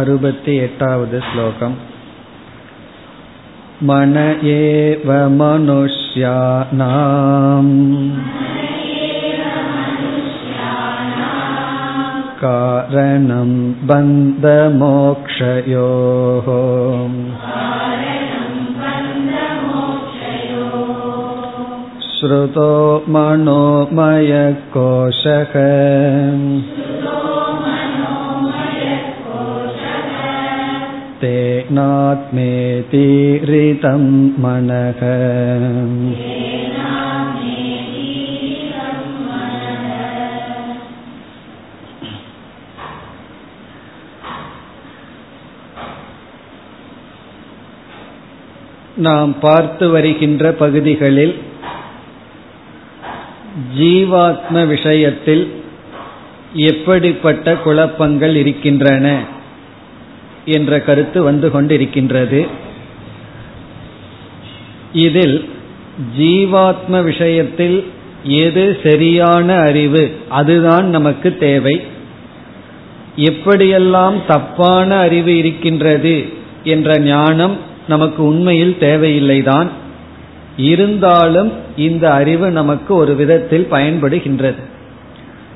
अरुपति एटावद् श्लोकम् मन एव मनुष्याणाम् कारणं बन्धमोक्षयोः श्रुतो मनोमयकोशः तेनात्मेतीरितं मनः நாம் பார்த்து வருகின்ற பகுதிகளில் ஜீவாத்ம விஷயத்தில் எப்படிப்பட்ட குழப்பங்கள் இருக்கின்றன என்ற கருத்து வந்து கொண்டிருக்கின்றது. இதில் ஜீவாத்ம விஷயத்தில் எது சரியான அறிவு அதுதான் நமக்கு தேவை. எப்படியெல்லாம் தப்பான அறிவு இருக்கின்றது என்ற ஞானம் நமக்கு உண்மையில் தேவையில்லைதான். இருந்தாலும் இந்த அறிவு நமக்கு ஒரு விதத்தில் பயன்படுகின்றது.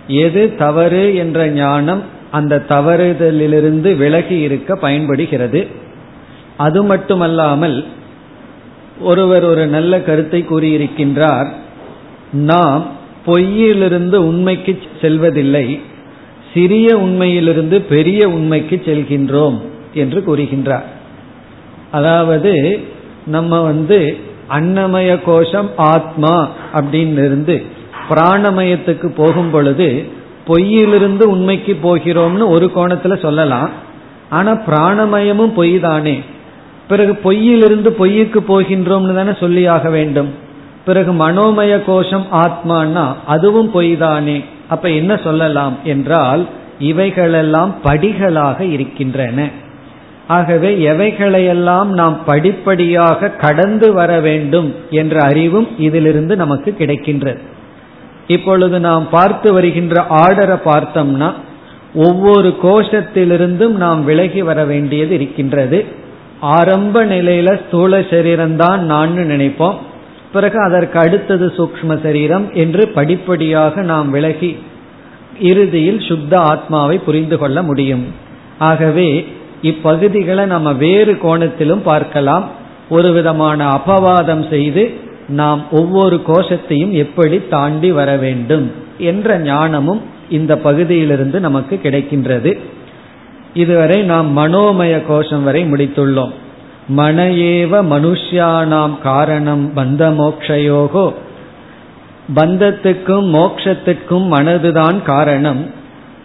எது தவறு என்ற ஞானம் அந்த தவறுதலிலிருந்து விலகி இருக்க பயன்படுகிறது. அது மட்டுமல்லாமல் ஒருவர் ஒரு நல்ல கருத்தை கூறியிருக்கின்றார். நாம் பொய்யிலிருந்து உண்மைக்கு செல்வதில்லை சிறிய உண்மையிலிருந்து பெரிய உண்மைக்கு செல்கின்றோம் என்று கூறுகின்றார். அதாவது நம்ம வந்து அன்னமய கோஷம் ஆத்மா அப்படின்னு இருந்து பிராணமயத்துக்கு போகும் பொழுது பொய்யிலிருந்து உண்மைக்கு போகிறோம்னு ஒரு கோணத்துல சொல்லலாம். ஆனா பிராணமயமும் பொய் தானே பிறகு பொய்யிலிருந்து பொய்யுக்கு போகின்றோம்னு தானே சொல்லி ஆக வேண்டும். பிறகு மனோமய கோஷம் ஆத்மானா அதுவும் பொய் தானே அப்ப என்ன சொல்லலாம் என்றால் இவைகளெல்லாம் படிகளாக இருக்கின்றன. ஆகவே எவைகளையெல்லாம் நாம் படிப்படியாக கடந்து வர வேண்டும் என்ற அறிவும் இதிலிருந்து நமக்கு கிடைக்கின்றது. இப்பொழுது நாம் பார்த்து வருகின்ற ஆர்டரை பார்த்தோம்னா ஒவ்வொரு கோஷத்திலிருந்தும் நாம் விலகி வர வேண்டியது இருக்கின்றது. ஆரம்ப நிலையில ஸ்தூல சரீரம்தான் நான் நினைப்போம். பிறகு அதற்கு அடுத்தது சூக்ம சரீரம் என்று படிப்படியாக நாம் விலகி இறுதியில் சுத்த ஆத்மாவை புரிந்து கொள்ள முடியும். ஆகவே இப்பகுதிகளை நம்ம வேறு கோணத்திலும் பார்க்கலாம். ஒரு விதமான அபவாதம் செய்து நாம் ஒவ்வொரு கோஷத்தையும் எப்படி தாண்டி வர வேண்டும் என்ற ஞானமும் இந்த பகுதியிலிருந்து நமக்கு கிடைக்கின்றது. இதுவரை நாம் மனோமய கோஷம் வரை முடித்துள்ளோம். மன ஏவ மனுஷியானாம் காரணம் பந்த மோக்ஷயோகோ. பந்தத்துக்கும் மோக்ஷத்துக்கும் மனதுதான் காரணம்.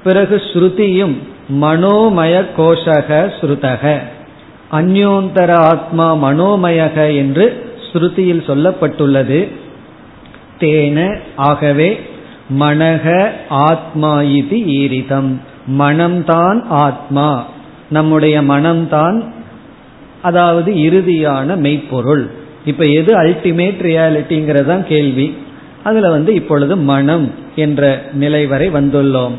பிறகு ஸ்ருதியும் மனோமய கோஷக ஸ்ருதக. அந்யோந்தர ஆத்மா மனோமயக என்று ஸ்ருதியில் சொல்லப்பட்டுள்ளது. தேன ஆகவே மனக ஆத்மா இது ஈரிதம். மனம்தான் ஆத்மா. நம்முடைய மனம்தான் அதாவது இறுதியான மெய்ப்பொருள். இப்ப எது அல்டிமேட் ரியாலிட்டிங்கிறதான் கேள்வி. அதுல வந்து இப்பொழுது மனம் என்ற நிலை வரை வந்துள்ளோம்.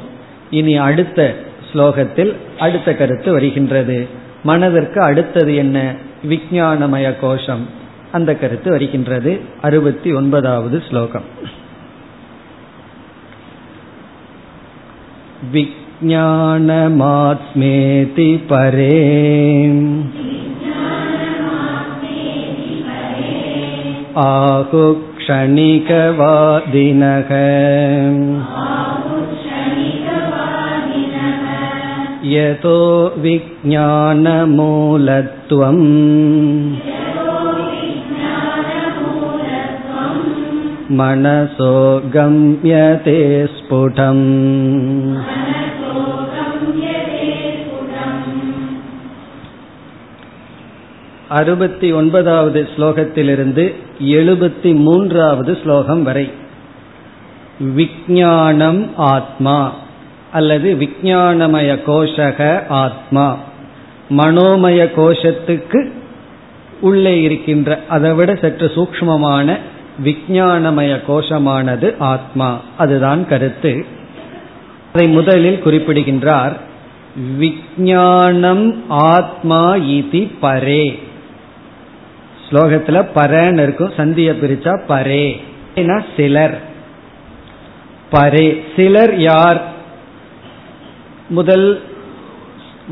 இனி அடுத்த ஸ்லோகத்தில் அடுத்த கருத்து வருகின்றது. மனதிற்கு அடுத்தது என்ன? விஞ்ஞானமய கோஷம். அந்த கருத்து வருகின்றது அறுபத்தி ஒன்பதாவது ஸ்லோகம் विज्ञानमात्मेति परे आहुक्षणिकवादिनः यतो विज्ञानमूलत्वम् मनसो गम्यते स्फुटम् அறுபத்தி ஒன்பதாவது ஸ்லோகத்திலிருந்து எழுபத்தி மூன்றாவது ஸ்லோகம் வரை விஞ்ஞானம் ஆத்மா அல்லது விஞ்ஞானமய கோஷக ஆத்மா மனோமய கோஷத்துக்கு உள்ளே இருக்கின்ற அதை விட சற்று சூக்மமான விஞ்ஞானமய கோஷமானது ஆத்மா. அதுதான் கருத்து. அதை முதலில் குறிப்பிடுகின்றார். விஜானம் ஆத்மா இதி பரே. ஸ்லோகத்துல பரன்னு இருக்கும். சந்திய பிரிச்சா பரே. சிலர். பரே. சிலர் யார்? முதல்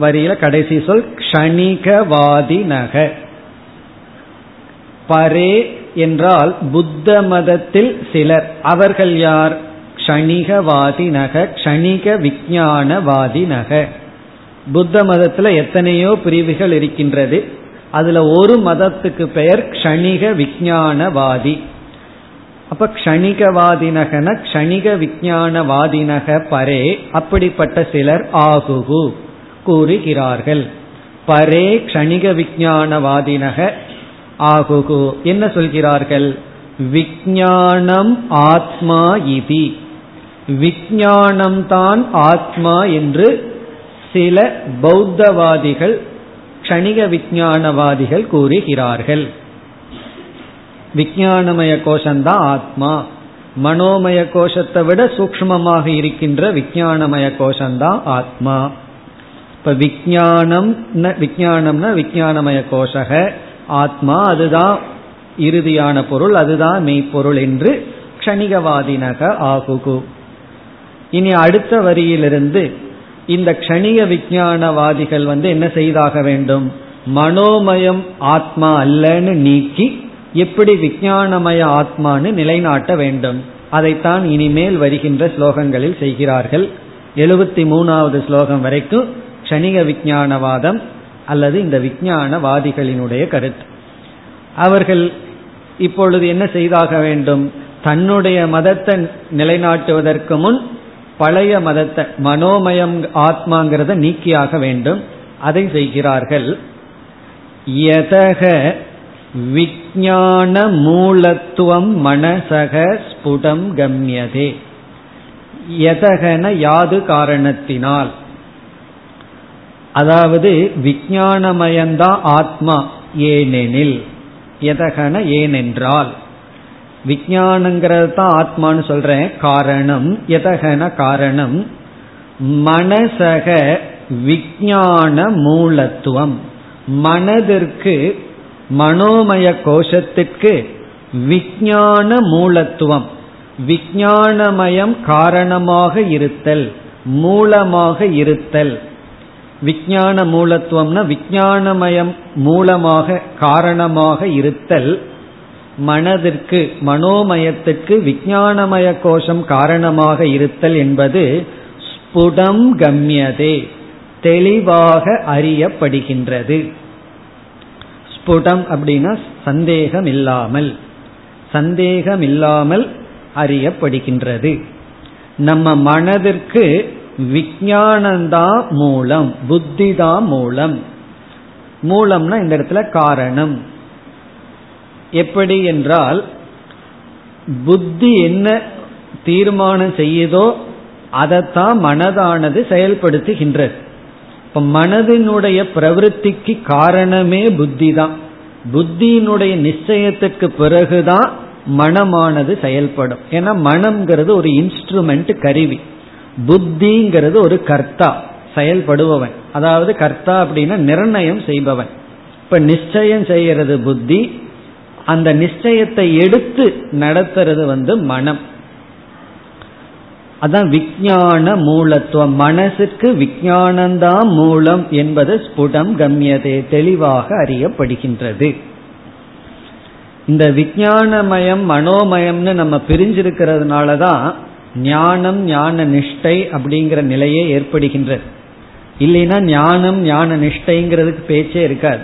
வரியில கடைசி சொல் க்ஷணிகவாதி நக பரே என்றால் புத்த மதத்தில் சிலர். அவர்கள் யார்? க்ஷணிகவாதி நக க்ஷணிக விஜானவாதி நக புத்த மதத்துல எத்தனையோ பிரிவுகள் இருக்கின்றது. அதுல ஒரு மதத்துக்கு பெயர் க்ஷணிக விஜானவாதி அப்ப க்ஷணிகவாதினகன க்ஷணிக விஜானவாதினக பரே அப்படிப்பட்ட சிலர் ஆகுகு கூறுகிறார்கள். பரே க்ஷணிக விஜானவாதினக ஆகுகு. என்ன சொல்கிறார்கள்? விஜானம் ஆத்மா இதி. விஜானம்தான் ஆத்மா என்று சில பௌத்தவாதிகள் கணிக விஜானவாதிகள் கூறுகிறார்கள். விஜயானமய கோஷந்தான் ஆத்மா. மனோமய கோஷத்தை விட சூக்மமாக இருக்கின்ற விஜயானமய கோஷந்தான் ஆத்மா. இப்ப விஜயானம் விஜயானம்னா விஜயானமய கோஷக. ஆத்மா அதுதான் இறுதியான பொருள் அதுதான் மெய்ப்பொருள் என்று க்ஷணிகவாதினக ஆகுகு. இனி அடுத்த வரியிலிருந்து இந்த க்ஷணிக விஜயானவாதிகள் வந்து என்ன செய்தாக வேண்டும்? மனோமயம் ஆத்மா அல்லன்னு நீக்கி எப்படி விஜயானமய ஆத்மான்னு நிலைநாட்ட வேண்டும்? அதைத்தான் இனிமேல் வருகின்ற ஸ்லோகங்களில் செய்கிறார்கள். எழுபத்தி மூணாவது ஸ்லோகம் வரைக்கும் க்ஷணிக விஜயானவாதம் அல்லது இந்த விஞ்ஞானவாதிகளினுடைய கருத்து. அவர்கள் இப்பொழுது என்ன செய்தாக வேண்டும்? தன்னுடைய மதத்தை நிலைநாட்டுவதற்கு முன் பழைய மதத்தை மனோமயம் ஆத்மாங்கிறத நீக்கியாக வேண்டும். அதை செய்கிறார்கள். யதக விஜான மூலத்துவம் மனசக ஸ்புடம் கம்யதே. எதகன யாது காரணத்தினால் அதாவது விஜயானமயந்தான் ஆத்மா ஏனெனில் எதகன ஏனென்றால் விஜயானங்கிறது தான் ஆத்மான்னு சொல்றேன். காரணம் எதகன காரணம் மனசக விஜான மூலத்துவம். மனதிற்கு மனோமய கோஷத்திற்கு விஜான மூலத்துவம். விஜானமயம் காரணமாக இருத்தல் மூலமாக இருத்தல். விஜான மூலத்துவம்னா விஜானமயம் மூலமாக காரணமாக இருத்தல். மனதிற்கு மனோமயத்திற்கு விஜானமய கோஷம் காரணமாக இருத்தல் என்பது ஸ்புடம் கம்யதே தெளிவாக அறியப்படுகின்றது. ஸ்புடம் அப்படின்னா சந்தேகம் இல்லாமல் சந்தேகம் இல்லாமல் அறியப்படுகின்றது. நம்ம மனதிற்கு விஜயானந்தான் மூலம் புத்தி தான் மூலம். மூலம்னா இந்த இடத்துல காரணம். எப்படி என்றால் புத்தி என்ன தீர்மானம் செய்யுதோ அதைத்தான் மனதானது செயல்படுத்துகின்றது. இப்ப மனதினுடைய பிரவருத்திக்கு காரணமே புத்தி தான் புத்தியினுடைய நிச்சயத்துக்கு பிறகுதான் மனமானது செயல்படும். ஏன்னா மனம்ங்கிறது ஒரு இன்ஸ்ட்ருமெண்ட் கருவி. புத்திங்கிறது ஒரு கர்த்தா செயல்படுபவன். அதாவது கர்த்தா அப்படின்னா நிர்ணயம் செய்பவன். இப்ப நிச்சயம் செய்யறது புத்தி அந்த நிச்சயத்தை எடுத்து நடத்துறது வந்து மனம். அதான் விஜயான மூலத்துவம். மனசுக்கு விஜயானந்தான் மூலம் என்பது ஸ்புடம் கம்யதே தெளிவாக அறியப்படுகின்றது. இந்த விஜயானமயம் மனோமயம்னு நம்ம பிரிஞ்சிருக்கிறதுனால தான் ஞானம் ஞான நிஷ்டை அப்படிங்கிற நிலையே ஏற்படுகின்றது. இல்லைன்னா ஞானம் ஞான நிஷ்டைங்கிறதுக்கு பேச்சே இருக்காது.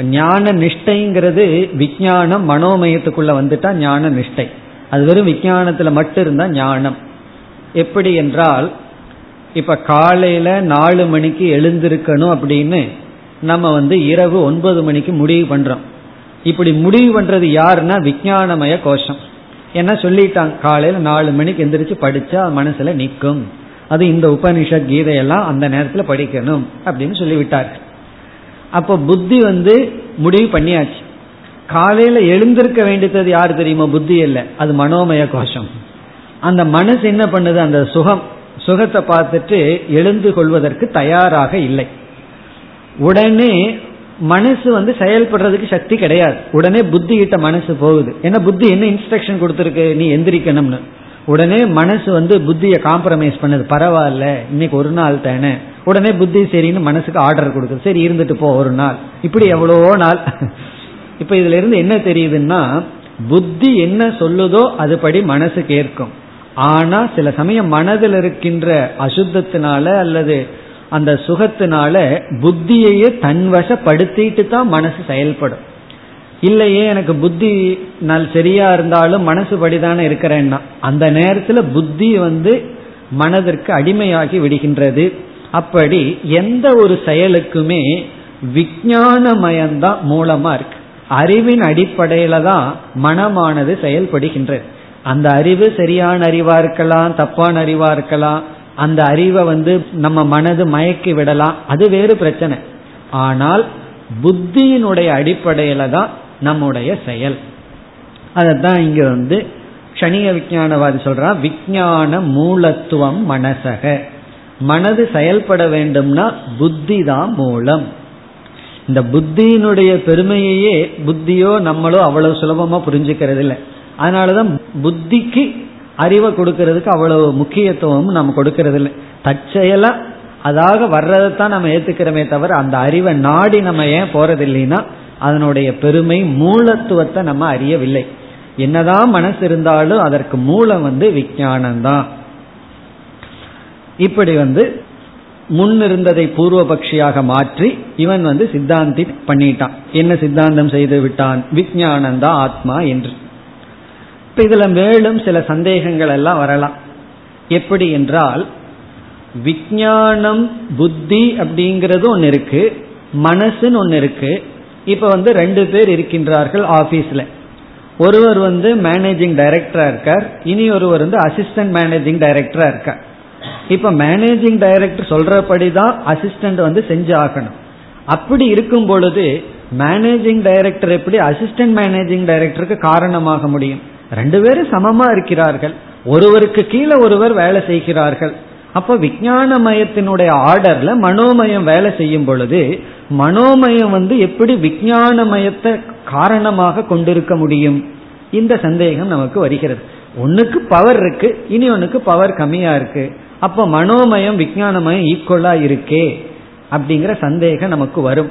ஞான நிஷ்டைங்கிறது விஜயானம் மனோமயத்துக்குள்ள வந்துட்டா ஞான நிஷ்டை. அது வெறும் விஜயானத்துல மட்டும் இருந்தா ஞானம். எப்படி என்றால் இப்ப காலையில நாலு மணிக்கு எழுந்திருக்கணும் அப்படின்னு நம்ம வந்து இரவு ஒன்பது மணிக்கு முடிவு பண்றோம். இப்படி முடிவு பண்றது யாருன்னா விஜயானமய கோஷம். என்ன சொல்லிட்டாங்க காலையில நாலு மணிக்கு எந்திரிச்சு படிச்சா மனசுல நிற்கும் அது இந்த உபனிஷத் கீதையெல்லாம் அந்த நேரத்தில் படிக்கணும் அப்படின்னு சொல்லிவிட்டார். அப்போ புத்தி வந்து முடிவு பண்ணியாச்சு. காலையில எழுந்திருக்க வேண்டியது யார் தெரியுமா? புத்தி இல்லை. அது மனோமய கோஷம். அந்த மனசு என்ன பண்ணுது? அந்த சுகம் சுகத்தை பார்த்துட்டு எழுந்து கொள்வதற்கு தயாராக இல்லை. உடனே மனசு வந்து செயல்படுறதுக்கு சக்தி கிடையாது. உடனே புத்தி கிட்ட மனசு போகுது. ஏன்னா புத்தி என்ன இன்ஸ்ட்ரக்ஷன் கொடுத்துருக்கு? நீ எந்திரிக்கணும்னு. உடனே மனசு வந்து புத்தியை காம்ப்ரமைஸ் பண்ணது. பரவாயில்ல இன்னைக்கு ஒரு நாள் தானே. உடனே புத்தி சரின்னு மனசுக்கு ஆர்டர் கொடுக்குது. சரி இருந்துட்டு போ ஒரு நாள். இப்படி எவ்வளவோ நாள். இப்ப இதுல இருந்து என்ன தெரியுதுன்னா புத்தி என்ன சொல்லுதோ அதுபடி மனசு கேட்கும் ஆனா சில சமயம் மனதில் இருக்கின்ற அசுத்தத்தினால அல்லது அந்த சுகத்தினால புத்தியையே தன்வசப்படுத்திட்டு தான் மனசு செயல்படும். இல்லையே எனக்கு புத்தி நல் சரியா இருந்தாலும் மனசு படிதானே இருக்கிறேன்னா அந்த நேரத்துல புத்தி வந்து மனதிற்கு அடிமையாகி விடுகின்றது. அப்படி எந்த ஒரு செயலுக்குமே விஜயானமயம்தான் மூலமா இருக்கு. அறிவின் அடிப்படையில தான் மனமானது செயல்படுகின்றது. அந்த அறிவு சரியான அறிவா இருக்கலாம் தப்பான அறிவா இருக்கலாம் அந்த அறிவை வந்து நம்ம மனது மயக்கி விடலாம். அது வேறு பிரச்சனை. ஆனால் புத்தியினுடைய அடிப்படையில தான் நம்முடைய செயல். அதைத்தான் இங்க வந்து கணிய விஞ்ஞானவாதி சொல்றான் விஞ்ஞான மூலத்துவம் மனசக. மனது செயல்பட வேண்டும்னா புத்தி தான் மூலம். இந்த புத்தியினுடைய பெருமையையே புத்தியோ நம்மளோ அவ்வளவு சுலபமா புரிஞ்சுக்கிறது இல்லை அதனாலதான் புத்திக்கு அறிவை கொடுக்கறதுக்கு அவ்வளவு முக்கியத்துவம் நம்ம கொடுக்கறது இல்லை தற்செயலா அதாக வர்றதைத்தான் நம்ம ஏத்துக்கிறோமே தவிர அந்த அறிவை நாடி நம்ம ஏன் போறது இல்லைன்னா அதனுடைய பெருமை மூலத்துவத்தை நம்ம அறியவில்லை. என்னதான் மனசு இருந்தாலும் அதற்கு மூலம் வந்து விஞ்ஞானம்தான். இப்படி வந்து முன் இருந்ததை பூர்வபக்ஷியாக மாற்றி இவன் வந்து சித்தாந்தி பண்ணிட்டான். என்ன சித்தாந்தம் செய்து விட்டான்? விஜயானந்தா ஆத்மா என்று. இப்ப இதுல மேலும் சில சந்தேகங்கள் எல்லாம் வரலாம். எப்படி என்றால் விஞ்ஞானம் புத்தி அப்படிங்கிறது ஒன்று இருக்கு மனசுன்னு ஒன்று இருக்கு. இப்ப வந்து ரெண்டு பேர் இருக்கின்றார்கள் ஆபீஸ்ல. ஒருவர் வந்து மேனேஜிங் டைரக்டரா இருக்கார் இனி ஒருவர் வந்து அசிஸ்டன்ட் மேனேஜிங் டைரக்டரா இருக்கார். இப்ப மேனேஜிங் டைரக்டர் சொல்றபடி தான் அசிஸ்டன்ட் வந்து செஞ்சு ஆகணும் அப்படி இருக்கும் பொழுது மேனேஜிங் டைரக்டர் எப்படி அசிஸ்டன்ட் மேனேஜிங் டைரக்டருக்கு காரணமாக முடியும்? ரெண்டு பேரும் சமமா இருக்கிறார்கள். ஒருவருக்கு கீழே ஒருவர் வேலை செய்கிறார்கள். அப்ப விஜயானமயத்தினுடைய ஆர்டர்ல மனோமயம் வேலை செய்யும் பொழுது மனோமயம் வந்து எப்படி விஞ்ஞானமயத்தை காரணமாக கொண்டிருக்க முடியும்? இந்த சந்தேகம் நமக்கு வருகிறது. ஒன்னுக்கு பவர் இருக்கு இனி ஒன்னுக்கு பவர் கம்மியா இருக்கு. அப்ப மனோமயம் விஞ்ஞானமயம் ஈக்குவலா இருக்கே அப்படிங்கிற சந்தேகம் நமக்கு வரும்.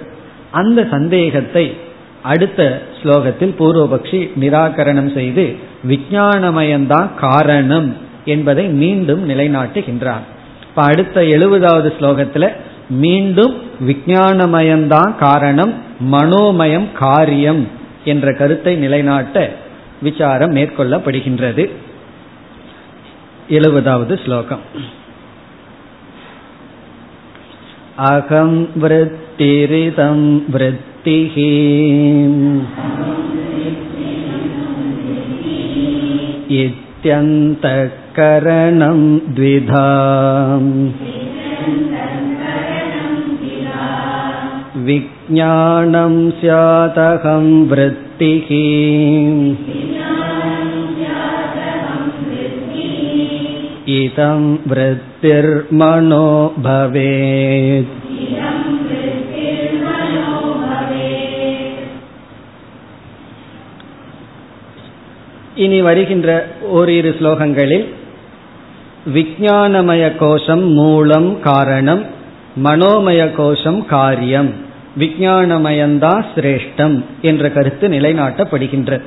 அந்த சந்தேகத்தை அடுத்த ஸ்லோகத்தில் பூர்வபக்ஷி நிராகரணம் செய்து விஜயானமயம்தான் காரணம் என்பதை மீண்டும் நிலைநாட்டுகின்றார். இப்ப அடுத்த எழுபதாவது ஸ்லோகத்துல மீண்டும் விஜயானமயம்தான் காரணம் மனோமயம் காரியம் என்ற கருத்தை நிலைநாட்ட விசாரம் மேற்கொள்ளப்படுகின்றது. எழுபதாவது ஸ்லோகம். அகம் விருத்திரிதம் விருத்திः इत्यन्तःकरणं द्विधा विज्ञानं स्यादहं वृत्तिः इदं वृत्तिर्मनो भवेत् இனி வருகின்ற ஓரிரு ஸ்லோகங்களில் விஞ்ஞானமய கோஷம் மூலம் காரணம் மனோமய கோஷம் காரியம் விஞ்ஞானமயம்தான் சிரேஷ்டம் என்ற கருத்து நிலைநாட்டப்படுகின்றது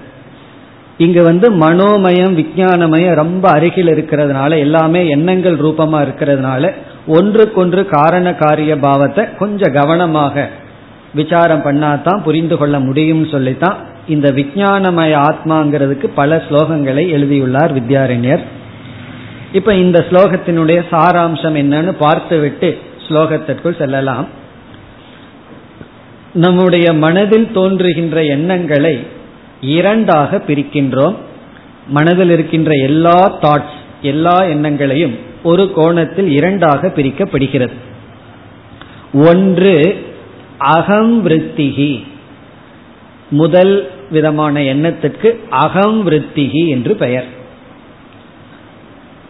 இங்கு வந்து மனோமயம் விஞ்ஞானமயம் ரொம்ப அருகில் இருக்கிறதுனால எல்லாமே எண்ணங்கள் ரூபமா இருக்கிறதுனால ஒன்றுக்கொன்று காரண காரிய பாவத்தை கொஞ்சம் கவனமாக விசாரம் பண்ணாதான் புரிந்து கொள்ள முடியும்னு சொல்லித்தான் இந்த விஞ்ஞானமய ஆத்மாங்கிறதுக்கு பல ஸ்லோகங்களை எழுதியுள்ளார் வித்யாரண்யர். இப்ப இந்த ஸ்லோகத்தினுடைய சாராம்சம் என்னன்னு பார்த்துவிட்டு ஸ்லோகத்திற்குள் செல்லலாம். நம்முடைய மனதில் தோன்றுகின்ற எண்ணங்களை இரண்டாக பிரிக்கின்றோம். மனதில் இருக்கின்ற எல்லா தாட்ஸ் எல்லா எண்ணங்களையும் ஒரு கோணத்தில் இரண்டாக பிரிக்கப்படுகிறது. ஒன்று அகம் விருத்திகி. முதல் விதமான எண்ணத்திற்கு அகம் விருத்திகி என்று பெயர்.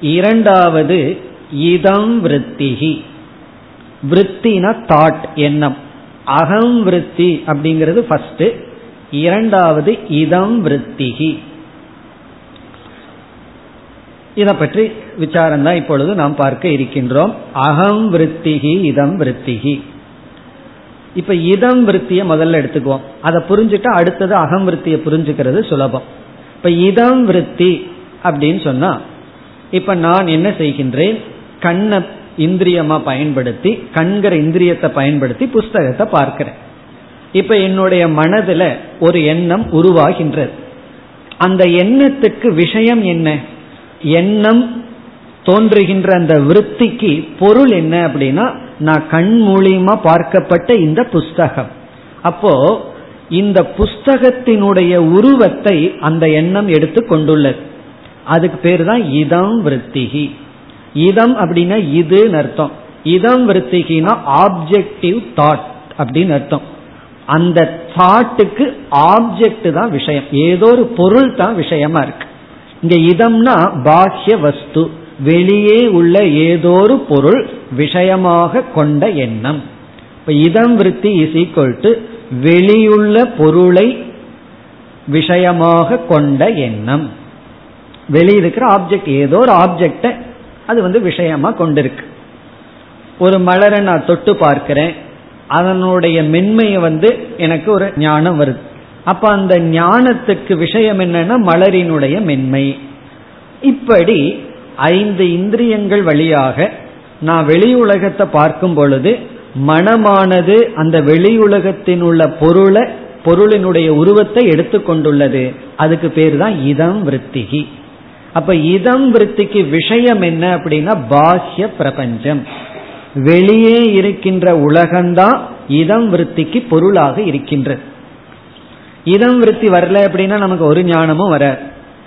இரண்டாவது இதம் விருத்திகி. விருத்தினா தாட் எண்ணம். அகம் விருத்தி அப்படிங்கிறது ஃபர்ஸ்ட் இரண்டாவது இதம் விருத்திகி. இதை பற்றி விசாரம் தான் இப்பொழுது நாம் பார்க்க இருக்கின்றோம். அகம் விருத்திகி இதம் விருத்திகி. இப்ப இதம் விருத்திய முதல்ல எடுத்துக்குவோம். அதை புரிஞ்சுட்டா அடுத்தது அகம் விருத்தியை புரிஞ்சுக்கிறது சுலபம். இப்ப இதம் விருத்தி அப்படின்னு சொன்னா இப்ப நான் என்ன செய்கின்றேன்? கண்ணை இந்திரியமா பயன்படுத்தி கண்கிற இந்திரியத்தை பயன்படுத்தி புஸ்தகத்தை பார்க்கிறேன். இப்ப என்னுடைய மனதுல ஒரு எண்ணம் உருவாகின்றது. அந்த எண்ணத்துக்கு விஷயம் என்ன? எண்ணம் தோன்றுகின்ற அந்த விருத்திக்கு பொருள் என்ன அப்படின்னா நான் கண் மூலியமா பார்க்கப்பட்ட இந்த புஸ்தகம். அப்போ இந்த புஸ்தகத்தினுடைய உருவத்தை அந்த எண்ணம் எடுத்து கொண்டுள்ளது. அதுக்கு பேர் தான் இதம் விற்த்திகி இதம் அப்படின்னா இதுன்னு அர்த்தம். இதம் விற்த்திகினா ஆப்ஜெக்டிவ் தாட் அப்படின்னு அர்த்தம். அந்த தாட்டுக்கு ஆப்ஜெக்ட் தான் விஷயம். ஏதோ ஒரு பொருள் தான் விஷயமா இருக்கு. இங்க இதம்னா பாஹ்ய வஸ்து. வெளியே உள்ள ஏதோ ஒரு பொருள் விஷயமாக கொண்ட எண்ணம். இப்ப இதம் விருத்தி இஸ் ஈக்வல் டு வெளியுள்ள பொருளை விஷயமாக கொண்ட எண்ணம். வெளியே இருக்கிற ஆப்ஜெக்ட் ஏதோ ஒரு ஆப்ஜெக்ட அது வந்து விஷயமா கொண்டிருக்கு. ஒரு மலரை நான் தொட்டு பார்க்கிறேன். அதனுடைய மென்மையை வந்து எனக்கு ஒரு ஞானம் வருது. அப்ப அந்த ஞானத்துக்கு விஷயம் என்னன்னா மலரினுடைய மென்மை. இப்படி ஐந்து இந்திரியங்கள் வழியாக நான் வெளி உலகத்தை பார்க்கும் பொழுது மனமானது அந்த வெளி உலகத்தின் உள்ள பொருளை பொருளினுடைய உருவத்தை எடுத்துக்கொண்டுள்ளது. அதுக்கு பேர் தான் இதம் விற்த்திகி அப்ப இதம் விற்த்திக்கு விஷயம் என்ன அப்படின்னா பாஹ்ய பிரபஞ்சம். வெளியே இருக்கின்ற உலகம்தான் இதம் விற்த்திக்கு பொருளாக இருக்கின்றது. இதம் விருத்தி வரல அப்படின்னா நமக்கு ஒரு ஞானமும் வராது.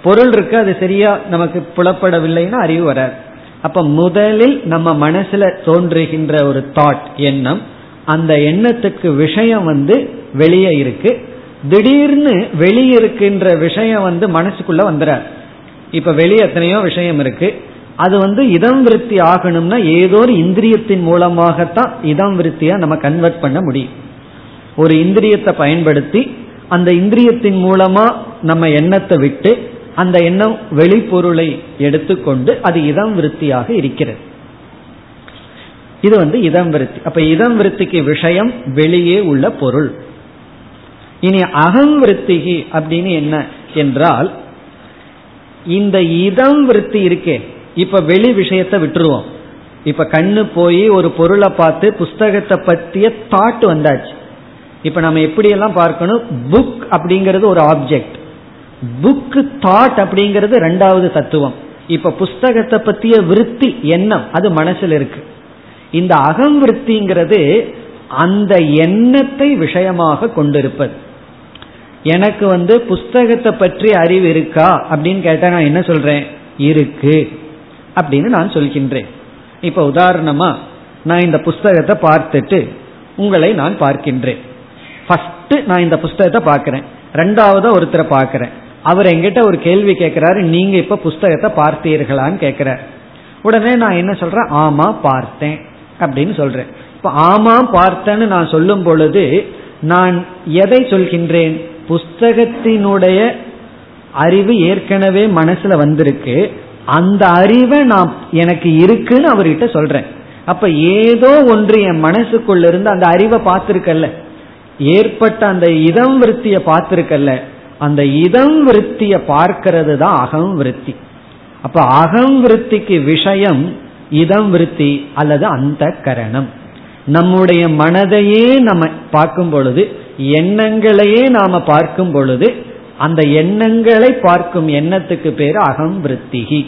பொருள் இருக்கு அது சரியா நமக்கு புலப்படவில்லைன்னா அறிவு வராது. அப்ப முதலில் நம்ம மனசுல தோன்றுகின்ற ஒரு தாட் எண்ணம் அந்த எண்ணத்துக்கு விஷயம் வந்து வெளியே இருக்கு. திடீர்னு வெளியே இருக்கின்ற விஷயம் வந்து மனசுக்குள்ள வந்துடாது இப்ப வெளியே எத்தனையோ விஷயம் இருக்கு. அது வந்து இதம் விருத்தி ஆகணும்னா ஏதோ ஒரு இந்திரியத்தின் மூலமாகத்தான் இதம் விருத்தியா நம்ம கன்வெர்ட் பண்ண முடியும். ஒரு இந்திரியத்தை பயன்படுத்தி அந்த இந்திரியத்தின் மூலமா நம்ம எண்ணத்தை விட்டு அந்த எண்ணம் வெளிப்பொருளை எடுத்துக்கொண்டு அது இதம் விருத்தியாக இருக்கிறது. இது வந்து இதம் விருத்தி. அப்ப இதம் விருத்திக்கு விஷயம் வெளியே உள்ள பொருள். இனி அகம் விருத்திகி அப்படின்னு என்ன என்றால் இந்த இதம் விருத்தி இருக்கே. இப்ப வெளி விஷயத்தை விட்டுருவோம். இப்ப கண்ணு போய் ஒரு பொருளை பார்த்து புஸ்தகத்தை பற்றிய தாட் வந்தாச்சு. இப்ப நம்ம எப்படியெல்லாம் பார்க்கணும்? புக் அப்படிங்கிறது ஒரு ஆப்ஜெக்ட் புக் தாட் அப்படிங்கிறது ரெண்டாவது தத்துவம். இப்ப புஸ்தகத்தை பத்திய விருத்தி எண்ணம் அது மனசுல இருக்கு. இந்த அகம் விருத்திங்கிறது அந்த எண்ணத்தை விஷயமாக கொண்டிருப்பது. எனக்கு வந்து புஸ்தகத்தை பற்றி அறிவு இருக்கா அப்படின்னு கேட்டா நான் என்ன சொல்றேன்? இருக்கு அப்படின்னு நான் சொல்கின்றேன். இப்ப உதாரணமா நான் இந்த புஸ்தகத்தை பார்த்துட்டு உங்களை நான் பார்க்கின்றேன். ஃபர்ஸ்ட் நான் இந்த புஸ்தகத்தை பார்க்கிறேன். ரெண்டாவது ஒருத்தரை பார்க்கிறேன். அவர் எங்கிட்ட ஒரு கேள்வி கேட்கிறாரு நீங்க இப்ப புஸ்தகத்தை பார்த்தீர்களான்னு கேட்கிறார். உடனே நான் என்ன சொல்றேன்? ஆமா பார்த்தேன் அப்படின்னு சொல்றேன். இப்ப ஆமா பார்த்தேன்னு நான் சொல்லும் பொழுது நான் எதை சொல்கின்றேன்? புஸ்தகத்தினுடைய அறிவு ஏற்கனவே மனசுல வந்திருக்கு. அந்த அறிவை நான் எனக்கு இருக்குன்னு அவர்கிட்ட சொல்றேன். அப்ப ஏதோ ஒன்று என் மனசுக்குள்ள இருந்து அந்த அறிவை பார்த்திருக்கல்ல. ஏற்பட்ட அந்த இதம் விருத்திய பார்த்திருக்கல்ல. அந்த இதம் விருத்திய பார்க்கிறது தான் அகம் விருத்தி. அப்ப அகம் விருத்திக்கு விஷயம் இதம் விருத்தி அல்லது அந்த கரணம். நம்முடைய மனதையே நம்ம பார்க்கும் பொழுது எண்ணங்களையே நாம பார்க்கும் பொழுது அந்த எண்ணங்களை பார்க்கும் எண்ணத்துக்கு பேர் அகம் விருத்திகி.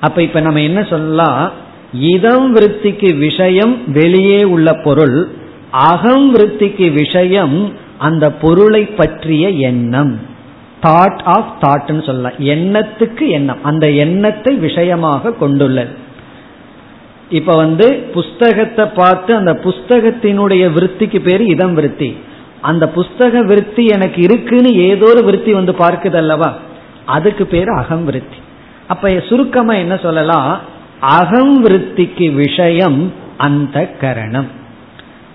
அப்ப இப்ப நம்ம என்ன சொல்லலாம் இதம் விருத்திக்கு விஷயம் வெளியே உள்ள பொருள் அகம் விருத்திக்கு விஷயம் அந்த பொருளை பற்றிய எண்ணம். தாட் ஆஃப் தாட்னு சொல்லலாம். எண்ணத்துக்கு எண்ணம். அந்த எண்ணத்தை விஷயமாக கொண்டுள்ளது. இப்ப வந்து புஸ்தகத்தை பார்த்து அந்த புஸ்தகத்தினுடைய விருத்திக்கு பேர் இதம் விருத்தி. அந்த புஸ்தக விருத்தி எனக்கு இருக்குன்னு ஏதோ ஒரு விருத்தி வந்து பார்க்குது அல்லவா? அதுக்கு பேர் அகம் விருத்தி. அப்ப சுருக்கமா என்ன சொல்லலாம்? அகம் விருத்திக்கு விஷயம் அந்த கரணம்.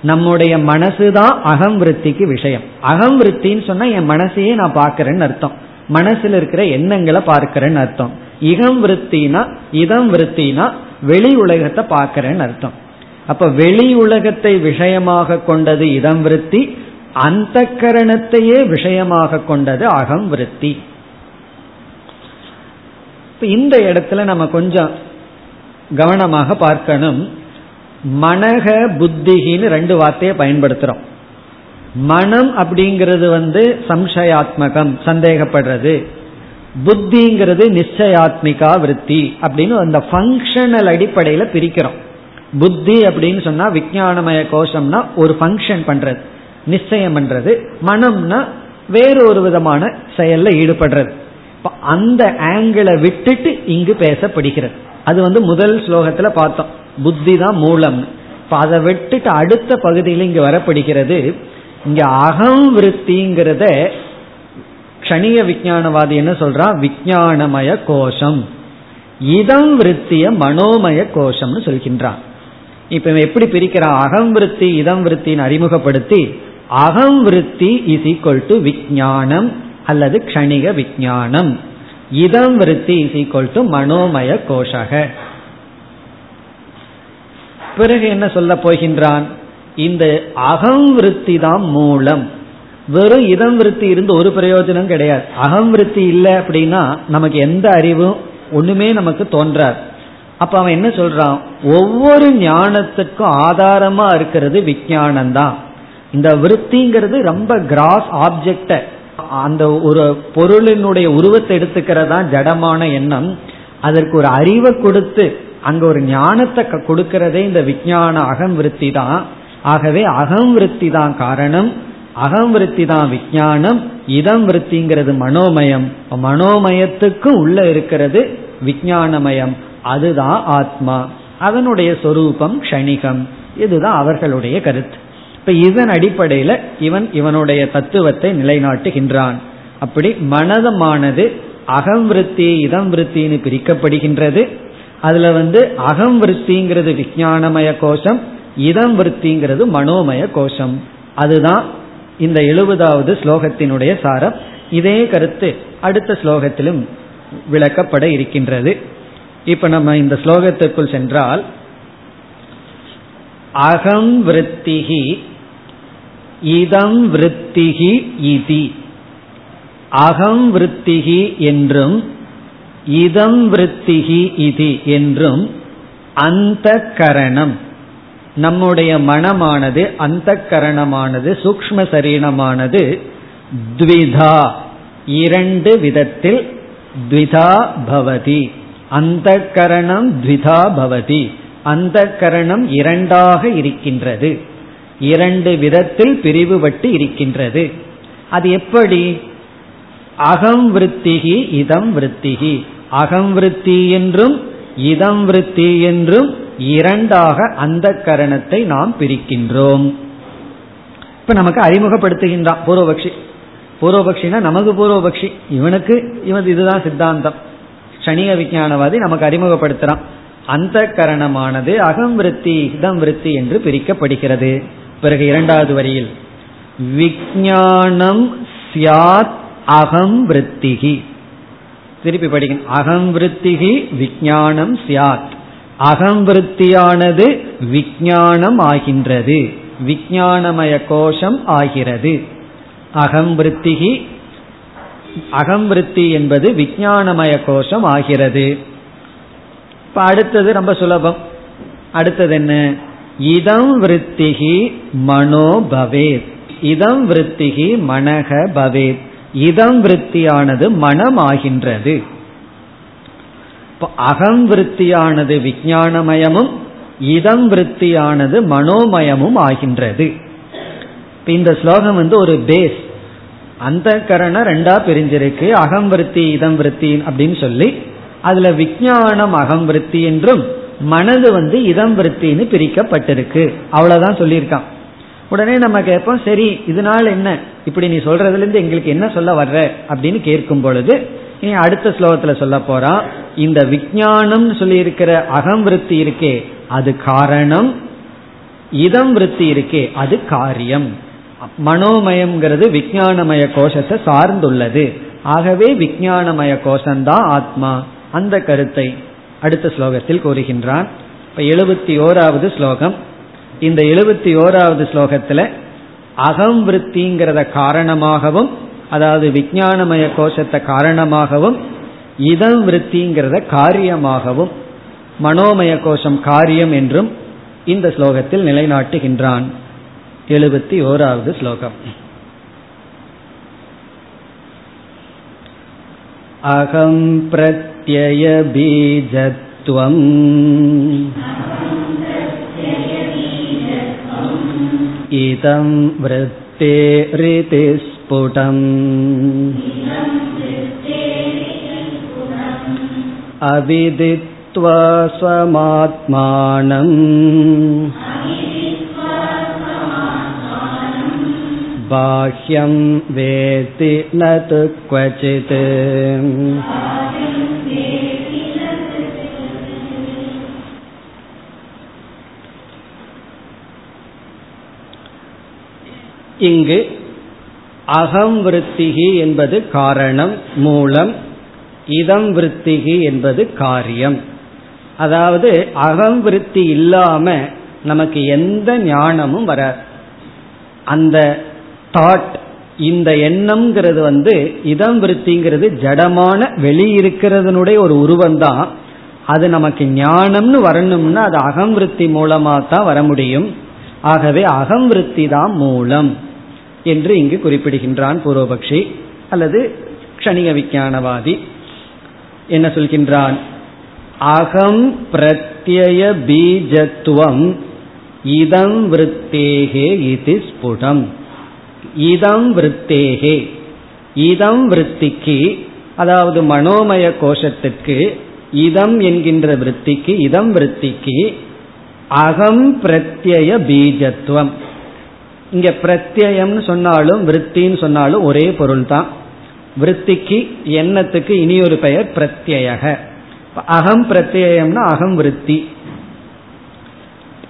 நம்முடைய மனசுதான் அகம் விருத்திக்கு விஷயம். அகம் விருத்தின்னு சொன்னா என் மனசையே நான் பார்க்கறேன்னு அர்த்தம். மனசுல இருக்கிற எண்ணங்களை பார்க்கிறேன்னு அர்த்தம். இகம் விருத்தினா இதம் விருத்தினா வெளி உலகத்தை பார்க்கறேன்னு அர்த்தம். அப்ப வெளி உலகத்தை விஷயமாக கொண்டது இதம் விருத்தி அந்த கரணத்தையே விஷயமாக கொண்டது அகம் விருத்தி. இந்த இடத்துல நம்ம கொஞ்சம் கவனமாக பார்க்கணும். மனக புத்திகின்னு ரெண்டு வார்த்தையை பயன்படுத்துறோம். மனம் அப்படிங்கிறது வந்து சம்சயாத்மகம் சந்தேகப்படுறது. புத்திங்கிறது நிச்சயாத்மிகா விருத்தி அப்படின்னு அந்த ஃபங்க்ஷனல் அடிப்படையில் பிரிக்கிறோம். புத்தி அப்படின்னு சொன்னா விஜயானமய கோஷம்னா ஒரு ஃபங்க்ஷன் பண்றது நிச்சயம் பண்றது. மனம்னா வேறு ஒரு விதமான செயல்ல ஈடுபடுறது. அந்த ஆங்கிளை விட்டுட்டு இங்கு பேசப்படுகிறது. அது வந்து முதல் ஸ்லோகத்துல பார்த்தோம். புத்தி தான் மூலம். இப்ப அதை விட்டுட்டு அடுத்த பகுதியில் இங்க வரப்படுகிறது. இங்க அகம் விருத்திங்கிறத கணிய விஜயானவாதி என்ன சொல்றான் விஜயானமய கோஷம். இதம் விருத்திய மனோமய கோஷம்னு சொல்கின்றான். இப்ப எப்படி பிரிக்கிறான் அகம் விருத்தி இதம் விருத்தின்னு அறிமுகப்படுத்தி அகம் விருத்தி இஸ் ஈக்வல் டு விஜயானம் அல்லது க்ஷணிக விஜயானம் இதம் விருத்தி இஸ் ஈக்வல் டு மனோமய கோஷக. பிறகு என்ன சொல்ல போகின்றான்? இந்த அகம் விருத்தி தான் மூலம். வெறும் இதம் விருத்தி இருந்து ஒரு பிரயோஜனம் கிடையாது. அகம் விருத்தி இல்லை அப்படின்னா நமக்கு எந்த அறிவும் ஒண்ணுமே நமக்கு தோன்றாது. அப்ப அவன் என்ன சொல்றான்? ஒவ்வொரு ஞானத்துக்கும் ஆதாரமா இருக்கிறது விஜயானம் தான் இந்த விருத்திங்கிறது ரொம்ப கிராஸ் ஆப்ஜெக்ட அந்த ஒரு பொருளினுடைய உருவத்தை எடுத்துக்கிறதா ஜடமான எண்ணம். அதற்கு ஒரு அறிவை கொடுத்து அங்க ஒரு ஞானத்தை கொடுக்கறதே இந்த விஜயான அகம் விருத்தி தான். ஆகவே அகம் விருத்தி தான் காரணம். அகம் விருத்தி தான் விஜயானம் இதம் விருத்திங்கிறது மனோமயம். மனோமயத்துக்கு உள்ள இருக்கிறது விஜயானமயம் அதுதான் ஆத்மா. அதனுடைய சொரூபம் க்ஷணிகம். இதுதான் அவர்களுடைய கருத்து. இப்ப இதன் அடிப்படையில இவன் இவனுடைய தத்துவத்தை நிலைநாட்டுகின்றான். அப்படி மனதமானது அகம் விருத்தி இதம் விருத்தின்னு பிரிக்கப்படுகின்றது. அதுல வந்து அகம் விருத்திங்கிறது விஜயானமய கோஷம் இதம் விருத்திங்கிறது மனோமய கோஷம். அதுதான் இந்த எழுபதாவது ஸ்லோகத்தினுடைய சாரம். இதே கருத்து அடுத்த ஸ்லோகத்திலும் விளக்கப்பட இருக்கின்றது. இப்ப நம்ம இந்த ஸ்லோகத்திற்குள் சென்றால் அகம் விற்த்திகி இதம் விற்த்திகி இதி. அகம் விருத்திகி என்றும் இதம் விருத்திகி இது என்றும் அந்த கரணம் நம்முடைய மனமானது அந்த கரணமானது சூக்ம சரீரமானது த்விதா. இரண்டு விதத்தில் த்விதா பவதி. அந்த கரணம் த்விதா பவதி. அந்த கரணம் இரண்டாக இருக்கின்றது. இரண்டு விதத்தில் பிரிவுபட்டு இருக்கின்றது. அது எப்படி? அகம் விருத்திகி இதம் விருத்திகி. அகம் விருத்தி என்றும் இதம் விருத்தி என்றும் இரண்டாக அந்த கரணத்தை நாம் பிரிக்கின்றோம். இப்ப நமக்கு அறிமுகப்படுத்துகின்றான் பூர்வபக்ஷி. பூர்வபக்ஷினா நமக்கு பூர்வபக்ஷி. இவனுக்கு இவன் இதுதான் சித்தாந்தம். சனிக விஞ்ஞானவாதி நமக்கு அறிமுகப்படுத்துறான். அந்த கரணமானது அகம் விருத்தி இதம் விருத்தி என்று பிரிக்கப்படுகிறது. பிறகு இரண்டாவது வரியில் விஜயானம் சியாத் அகம் விருத்திகி. திருப்பி படிக்கணும். அகம் விருத்திகி விஜானம் சியாத். அகம் விருத்தியானது விஜானம் ஆகின்றது. விஜானமய கோஷம் ஆகிறது. அகம் விருத்திகி அகம் விருத்தி என்பது விஜானமய கோஷம் ஆகிறது. இப்ப அடுத்தது ரொம்ப சுலபம். அடுத்தது என்ன? இதம் விருத்திகி மனோ பவேத். இதம் விருத்திகி மனக பவேத். இதம் விருத்தியானது மனமாகின்றது. அகம் விருத்தியானது விஜயானமயமும் இதம் விருத்தியானது மனோமயமும் ஆகின்றது. இந்த ஸ்லோகம் வந்து ஒரு பேஸ் அந்த கரணம் ரெண்டா பிரிஞ்சிருக்கு. அகம் விருத்தி இதம் விருத்தி அப்படின்னு சொல்லி அதுல விஜயானம் அகம் விருத்தி என்றும் மனது வந்து இதம் விருத்தின்னு பிரிக்கப்பட்டிருக்கு. அவ்வளவுதான் சொல்லியிருக்கான். உடனே நம்ம கேட்போம் சரி இதனால என்ன? இப்படி நீ சொல்றதுல இருந்து எங்களுக்கு என்ன சொல்ல வர்ற? அப்படின்னு கேட்கும் பொழுது இனி அடுத்த ஸ்லோகத்துல சொல்ல போறான் இந்த விஜயானம் சொல்லி இருக்கிற அகம் விருத்தி இருக்கே அது காரணம். இதம் விருத்தி இருக்கே அது காரியம். மனோமயம்ங்கிறது விஞ்ஞானமய கோஷத்தை சார்ந்துள்ளது. ஆகவே விஞ்ஞானமய கோஷம்தான் ஆத்மா. அந்த கருத்தை அடுத்த ஸ்லோகத்தில் கூறுகின்றான். இப்ப எழுபத்தி ஓராவது ஸ்லோகம். இந்த எழுபத்தி ஓராவது ஸ்லோகத்துல அகம் விற்த்திங்கிறத காரணமாகவும் அதாவது விஞ்ஞானமய கோஷத்தை காரணமாகவும் இதம் விற்த்திங்கிறத காரியமாகவும் மனோமய கோஷம் காரியம் என்றும் இந்த ஸ்லோகத்தில் நிலைநாட்டுகின்றான். எழுபத்தி ஓராவது ஸ்லோகம். அகம் பிரத்யய इदं वृत्तेरितिस्फुटम् अविदित्वा स्वमात्मानम् बाह्यं वेति न तु क्वचित् இங்கு அகம் விருத்திகி என்பது காரணம் மூலம். இதம் விருத்திகி என்பது காரியம். அதாவது அகம் விருத்தி இல்லாம நமக்கு எந்த ஞானமும் வராது. அந்த தாட் இந்த எண்ணம்ங்கிறது வந்து இதம் விருத்திங்கிறது ஜடமான வெளியிருக்கிறதுனுடைய ஒரு உருவம் தான் அது நமக்கு ஞானம்னு வரணும்னா அது அகம் விருத்தி மூலமாக தான் வர முடியும். ஆகவே அகம் விருத்தி தான் மூலம். என்று இங்கு குறிப்பிடுகின்றான் பூர்வபக்ஷி. அல்லது க்ஷணிக விஞ்ஞானவாதி. என்ன சொல்கின்றான்? அகம் பிரத்யய பீஜத்துவம் இதம் விருத்தேகே இது ஸ்புடம் இதம் விருத்தேகே. இதம் விருத்திக்கு அதாவது மனோமய கோஷத்திற்கு இதம் என்கின்ற விருத்திக்கு இதம் விருத்திக்கு அகம் பிரத்யய பீஜத்துவம். இங்க பிரத்யம்னு சொன்னாலும் விற்த்தின்னு சொன்னாலும் ஒரே பொருள் தான் விற்த்திக்கு எண்ணத்துக்கு இனி ஒரு பெயர் பிரத்யக அகம் பிரத்யம்னா அகம் விற்பி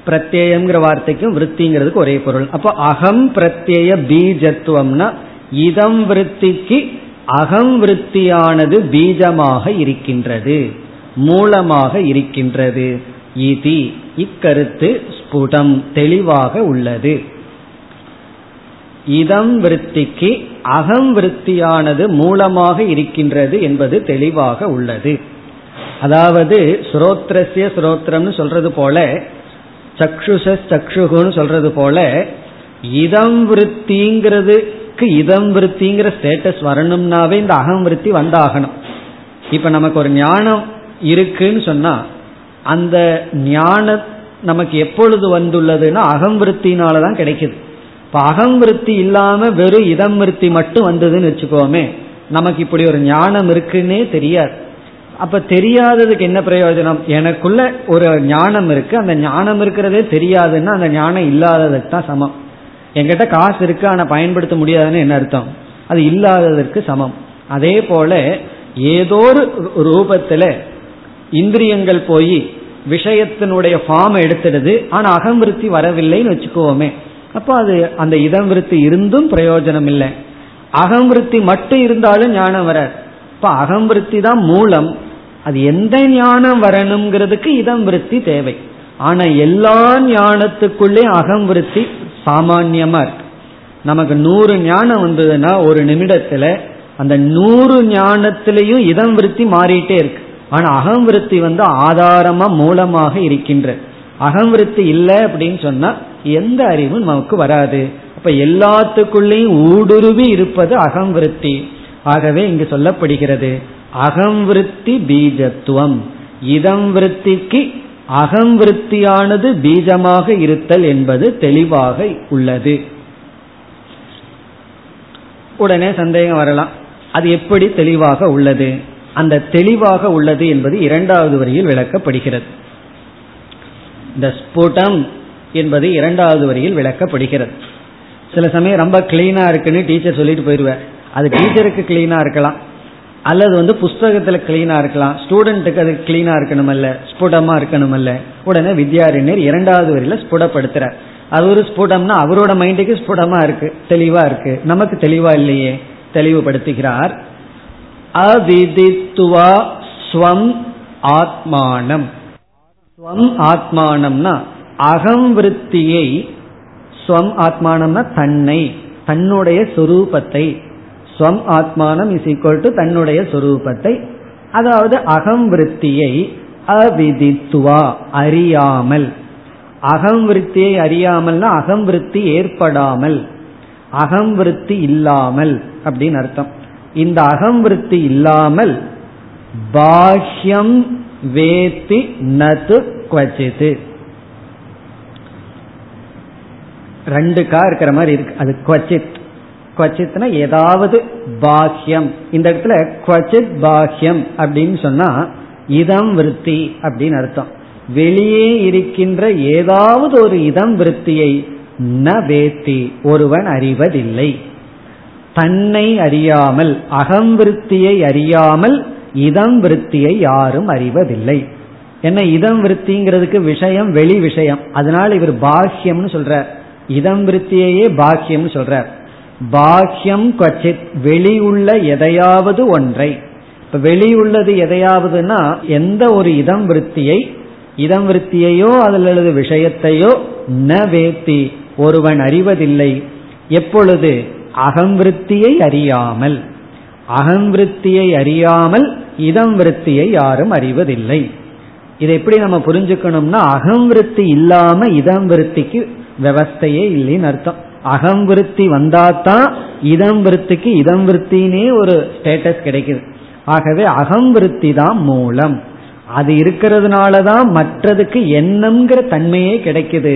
பிரத்யங்கிற வார்த்தைக்கும் விற்த்திங்கிறதுக்கு ஒரே பொருள். அப்போ அகம் பிரத்யய பீஜத்துவம்னா இதம் விற்த்திக்கு அகம் விற்த்தியானது பீஜமாக இருக்கின்றது. மூலமாக இருக்கின்றது. இதி இக்கருத்து ஸ்புடம் தெளிவாக உள்ளது. இதம் விருத்திக்கு அகம் விருத்தியானது மூலமாக இருக்கின்றது என்பது தெளிவாக உள்ளது. அதாவது ஸ்ரோத்ரஸ்ய ஸ்ரோத்ரம்னு சொல்றது போல சக்ஷுஷ சக்ஷுகுன்னு சொல்றது போல இதம் விருத்திங்கிறதுக்கு இதம் விருத்திங்கிற ஸ்டேட்டஸ் வரணும்னாவே இந்த அகம் விருத்தி வந்தாகணும். இப்ப நமக்கு ஒரு ஞானம் இருக்குன்னு சொன்னா அந்த ஞான நமக்கு எப்பொழுது வந்துள்ளதுன்னா அகம் விற்த்தினாலதான் கிடைக்குது. இப்ப அகம் விருத்தி இல்லாம வெறும் இதம் விருத்தி மட்டும் வந்ததுன்னு வச்சுக்கோமே நமக்கு இப்படி ஒரு ஞானம் இருக்குன்னே தெரியாது. அப்ப தெரியாததுக்கு என்ன பிரயோஜனம்? எனக்குள்ள ஒரு ஞானம் இருக்கு அந்த ஞானம் இருக்கிறதே தெரியாதுன்னா அந்த ஞானம் இல்லாததுக்கு தான் சமம். என்கிட்ட காசு இருக்கு ஆனா பயன்படுத்த முடியாதுன்னு என்ன அர்த்தம்? அது இல்லாததற்கு சமம். அதே போல ஏதோ ஒரு ரூபத்துல இந்திரியங்கள் போய் விஷயத்தினுடைய ஃபார்ம் எடுத்துடுது ஆனா அகம்பிருத்தி வரவில்லைன்னு வச்சுக்கோமே அப்போ அது அந்த இதம் விருத்தி இருந்தும் பிரயோஜனம் இல்லை அகம் விருத்தி மட்டும் இருந்தாலும் ஞானம் வர இப்ப அகம்பிருத்தி தான் மூலம் அது எந்த ஞானம் வரணுங்கிறதுக்கு இதம் விருத்தி தேவை. ஆனா எல்லா ஞானத்துக்குள்ளே அகம் விருத்தி சாமான்யமா இருக்கு. நமக்கு நூறு ஞானம் வந்ததுன்னா ஒரு நிமிடத்துல அந்த நூறு ஞானத்திலையும் இதம் விருத்தி மாறிட்டே இருக்கு. ஆனா அகம் விருத்தி வந்து ஆதாரமா மூலமாக இருக்கின்ற. அகம் விருத்தி இல்லை அப்படின்னு சொன்னா எந்த அறிவும் நமக்கு வராது. அப்ப எல்லாத்துக்குள்ளேயும் ஊடுருவி இருப்பது அகம் விருத்தி. ஆகவே இங்கு சொல்லப்படுகிறது அகம் விருத்தி பீஜத்துவம். இதம் விருத்திக்கு அகம் விருத்தியானது பீஜமாக இருத்தல் என்பது தெளிவாக உள்ளது. உடனே சந்தேகம் வரலாம். அது எப்படி தெளிவாக உள்ளது? அந்த தெளிவாக உள்ளது என்பது இரண்டாவது வரியில் விளக்கப்படுகிறது. இந்த ஸ்புடம் என்பது இரண்டாவது வரியில் விளக்கப்படுகிறது. சில சமயம் ரொம்ப கிளீனா இருக்குன்னு டீச்சர் சொல்லிட்டு போயிடுவார். அது டீச்சருக்கு கிளீனா இருக்கலாம். அல்லது வந்து புஸ்தகத்துல கிளீனா இருக்கலாம். ஸ்டூடெண்ட்டுக்கு அது கிளீனா இருக்கணுமல்ல. ஸ்புடமா இருக்கணுமல்ல. உடனே வித்யாரண்யர் இரண்டாவது வரியில ஸ்புடப்படுத்துறார். அது ஒரு ஸ்புடம்னா அவரோட மைண்டுக்கு ஸ்புடமா இருக்கு. தெளிவா இருக்கு. நமக்கு தெளிவா இல்லையே. தெளிவுபடுத்துகிறார். அவிதித்துவா ஸ்வம் ஆத்மானம். ஸ்வம் ஆத்மானம்னா அகம் விருத்தியை ஸ்வம் ஆத்மானம்னா தன்னை தன்னுடைய சொரூபத்தை. ஸ்வம் ஆத்மானம் இஸ் ஈக்குவல் டு தன்னுடைய சொரூபத்தை. அதாவது அகம் விருத்தியை அவிதித்துவா அறியாமல். அகம் விருத்தியை அறியாமல்னா அகம் விருத்தி ஏற்படாமல். அகம் விருத்தி இல்லாமல் அப்படின்னு அர்த்தம். இந்த அகம் விருத்தி இல்லாமல் பாஹ்யம் வேத்தி நது குவச்சித்து. ரெண்டு கா இருக்கிற மாதிரி இருக்கு. அது குவச்சித். குவச்சித்னா ஏதாவது பாஹ்யம். இந்த இடத்துல குவச்சித் பாஹ்யம் அப்படின்னு சொன்னா இதம் விருத்தி அப்படின்னு அர்த்தம். வெளியே இருக்கின்ற ஏதாவது ஒரு இதம் விருத்தியை ந வேத்தி ஒருவன் அறிவதில்லை. தன்னை அறியாமல் அகம் விருத்தியை அறியாமல் இதம் விருத்தியை யாரும் அறிவதில்லை. என்ன இதம் விருத்திங்கிறதுக்கு விஷயம் வெளி விஷயம். அதனால இவர் பாக்கியம்னு சொல்றார். இதம் விருத்தியையே பாக்கியம்னு சொல்றார். பாக்கியம் கொச்சித் வெளியுள்ள எதையாவது ஒன்றை. இப்ப வெளியுள்ளது எதையாவதுன்னா எந்த ஒரு இதம் விருத்தியை இதம் விருத்தியையோ அல்லது விஷயத்தையோ ந வேத்தி ஒருவன் அறிவதில்லை. எப்பொழுது? அகம் விருத்தியை அறியாமல். அகம் விருத்தியை அறியாமல் இதம் விருத்தியை யாரும் அறிவதில்லை. இதை எப்படி நம்ம புரிஞ்சுக்கணும்னா அகம் விருத்தி இல்லாம இதம் விருத்திக்கு விவஸ்தையே இல்லைன்னு அர்த்தம் அகம் விருத்தி வந்தாதான் இதம் விருத்திக்கு இதம் விருத்தினே ஒரு ஸ்டேட்டஸ் கிடைக்குது. ஆகவே அகம் விருத்தி தான் மூலம். அது இருக்கிறதுனால தான் மற்றதுக்கு எண்ணம்ங்கிற தன்மையே கிடைக்குது.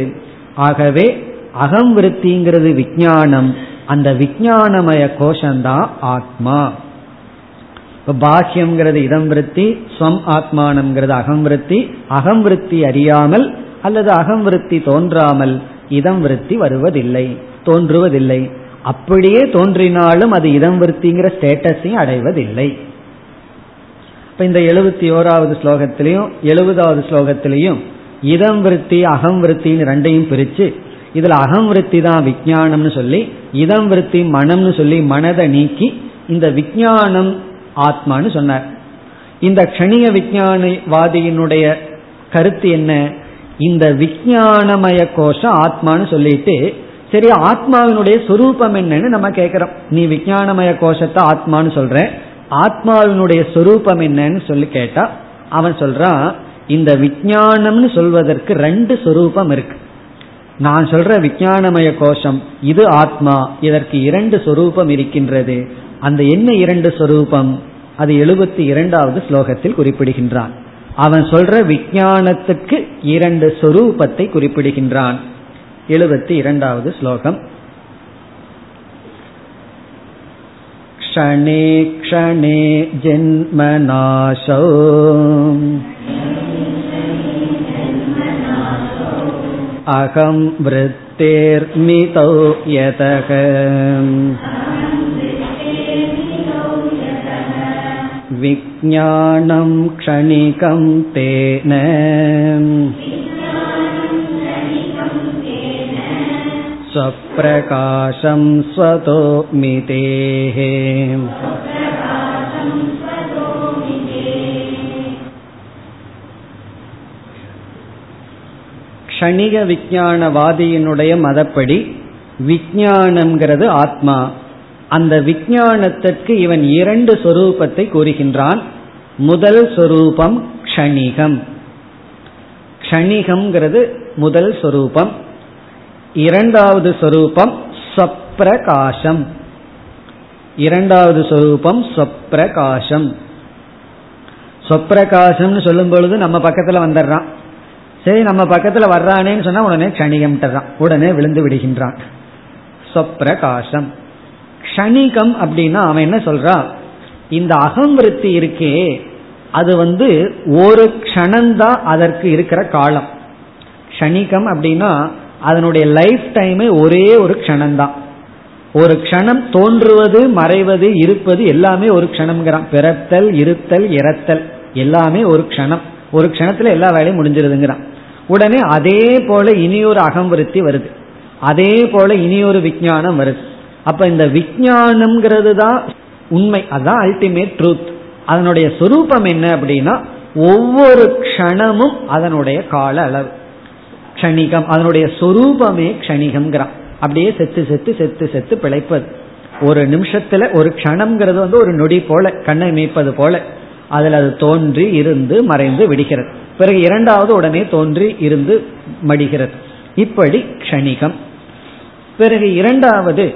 ஆகவே அகம் விருத்திங்கிறது விஜயானம் அந்த விஜயானமய கோஷந்தான் ஆத்மா. பாக்கியம்ங்கிறது இதம் விருத்தி ஸ்வம் ஆத்மானம்ங்கிறது அகம் விருத்தி அகம் விருத்தி அறியாமல் அல்லது அகம் விருத்தி தோன்றாமல் இதம் விருத்தி வருவதில்லை தோன்றுவதில்லை. அப்படியே தோன்றினாலும் அது இதம் விருத்திங்கிற ஸ்டேட்டஸையும் அடைவதில்லை. இப்ப இந்த எழுபத்தி ஓராவது ஸ்லோகத்திலையும் எழுபதாவது ஸ்லோகத்திலையும் இதம் விருத்தி அகம் விருத்தின்னு ரெண்டையும் பிரிச்சு இதுல அகம் விருத்தி தான் விஜயானம்னு சொல்லி இதம் விருத்தி மனம்னு சொல்லி மனதை நீக்கி இந்த விஜயானம் ஆத்மான்னு சொன்னார். இந்த கணிக விஜயானவாதியினுடைய கருத்து என்ன? இந்த விஜயானமய கோஷம் ஆத்மான்னு சொல்லிட்டு சரி ஆத்மாவினுடைய சொரூபம் என்னன்னு நம்ம கேட்கிறோம் நீ விஜயானமய கோஷத்தை ஆத்மான்னு சொல்ற. ஆத்மாவினுடைய சொரூபம் என்னன்னு சொல்லி கேட்டா அவன் சொல்றான் இந்த விஜயானம்னு சொல்வதற்கு ரெண்டு சொரூபம் இருக்கு. நான் சொல்ற விஜயானமய கோஷம் இது ஆத்மா இதற்கு இரண்டு சொரூபம் இருக்கின்றது. அந்த என்ன இரண்டு சொரூபம்? அது எழுபத்தி இரண்டாவது ஸ்லோகத்தில் குறிப்பிடுகின்றான். அவன் சொல்ற விஜயானத்துக்கு இரண்டு சொரூபத்தை குறிப்பிடுகின்றான் எழுபத்தி இரண்டாவது ஸ்லோகம் क्षणे क्षणे जन्मनाशौ अहं वृत्तेर्मितौ यतः विज्ञानं क्षणिकं तेन स्वप्रकाशं स्वतो मितेः க்ஷணிக விஞ்ஞானவாதியினுடைய மதப்படி விஞ்ஞானம்ங்கிறது ஆத்மா அந்த விஞ்ஞானத்திற்கு இவன் இரண்டு சொரூபத்தை கூறுகின்றான். முதல் சொரூபம் க்ஷணிகம். க்ஷணிகம்ங்கிறது முதல் சொரூபம். இரண்டாவது சொரூபம் சப்ரகாசம் இரண்டாவது சொரூபம் சொப்பிரகாசம். சொப்பிரகாசம்னு சொல்லும் பொழுது நம்ம பக்கத்துல வந்துடுறான். சரி நம்ம பக்கத்துல வர்றானேன்னு சொன்னா உடனே கணிகம்ட்டுறான் உடனே விழுந்து விடுகின்றான். சொப்பிரகாசம். க்ஷணிகம் அப்படின்னா அவன் என்ன சொல்றான் இந்த அகம்பிருத்தி இருக்கே அது வந்து ஒரு க்ஷணந்தான் அதற்கு இருக்கிற காலம். க்ஷணிகம் அப்படின்னா அதனுடைய லைஃப் டைமே ஒரே ஒரு க்ஷணம்தான் ஒரு க்ஷணம் தோன்றுவது மறைவது இருப்பது எல்லாமே ஒரு க்ஷணம்ங்கிறான். பிறத்தல் இருத்தல் இறத்தல் எல்லாமே ஒரு க்ஷணம். ஒரு க்ஷணத்துல எல்லா வேலையும் முடிஞ்சிருதுங்கிறான். உடனே அதே போல இனியொரு அகம்விருத்தி வருது. அதே போல இனியொரு விஞ்ஞானம் வருது. அப்ப இந்த விஜயானம்ங்கிறது தான் உண்மை. அதுதான் அல்டிமேட் ட்ரூத் அதனுடைய சொரூபம் என்ன அப்படின்னா ஒவ்வொரு க்ஷணமும் அதனுடைய கால அளவு. க்ஷணிகம் அதனுடைய சொரூபமே க்ஷணிகம்ங்கிறான். அப்படியே செத்து செத்து செத்து செத்து பிழைப்பது. ஒரு நிமிஷத்துல ஒரு க்ஷணம்ங்கிறது வந்து ஒரு நொடி போல கண்ணை மீப்பது போல. அதில் அது தோன்றி இருந்து மறைந்து விடுகிறது. பிறகு இரண்டாவது உடனே தோன்றி இருந்து மடிகிறது. இப்படி க்ஷணிகம். பிறகு இரண்டாவது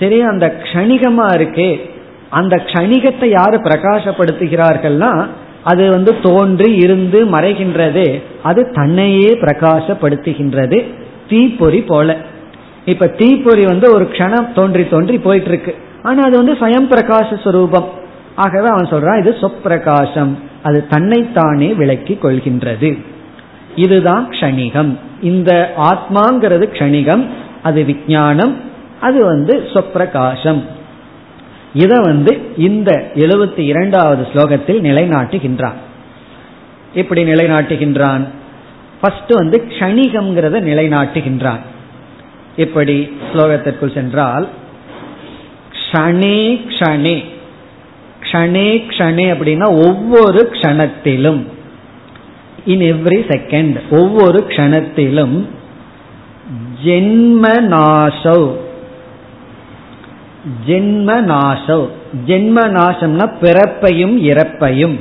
சரி அந்த க்ஷணிகமா இருக்கே. அந்த க்ஷணிகத்தை யாரு பிரகாசப்படுத்துகிறார்கள்னா அது வந்து தோன்றி இருந்து மறைகின்றது. அது தன்னையே பிரகாசப்படுத்துகின்றது. தீப்பொறி போல. இப்ப தீப்பொறி வந்து ஒரு க்ஷணம் தோன்றி தோன்றி போயிட்டு இருக்கு ஆனா அது வந்து ஸ்வயம் பிரகாச சுரூபம். ஆகவே அவன் சொல்றான் இது சொப்பிரகாசம். அது தன்னைத்தானே விளக்கி கொள்கின்றது. இதுதான் க்ஷணிகம். இந்த ஆத்மாங்கிறது க்ஷணிகம். அது விஞ்ஞானம். அது வந்து சொப்பிரகாசம். இத வந்து இந்த எழுபத்தி இரண்டாவது ஸ்லோகத்தில் நிலைநாட்டுகின்றான். எப்படி நிலைநாட்டுகின்றான்? ஃபர்ஸ்ட் வந்து க்ஷணிகம்ங்கிறத நிலைநாட்டுகின்றான். எப்படி? ஸ்லோகத்திற்குள் சென்றால் க்ஷணே க்ஷணே. க்ஷணே க்ஷணே அப்படின்னா ஒவ்வொரு க்ஷணத்திலும். இன் எவ்ரி செகண்ட் ஒவ்வொரு க்ஷணத்திலும் ஜென்ம நாசோ. ஜென்ம நாசம் ஜென்ம நாசம்னா பிறப்பையும் இறப்பையும்.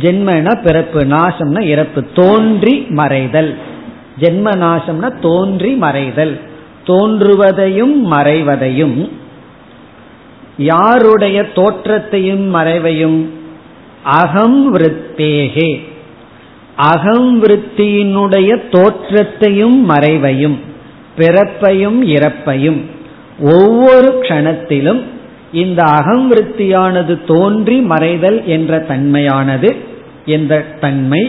ஜென்மனா பிறப்பு நாசம்னா இறப்பு தோன்றி மறைதல். ஜென்ம நாசம்னா தோன்றி மறைதல். தோன்றுவதையும் மறைவதையும். யாருடைய தோற்றத்தையும் மறைவையும்? அகம் விருத்தேகே. அகம் விருத்தியினுடைய தோற்றத்தையும் மறைவையும். பிறப்பையும் இறப்பையும். ஒவ்வொரு க்ஷணத்திலும் இந்த அகம் விருத்தியானது தோன்றி மறைதல் என்ற தன்மையானது என்ற தன்மை.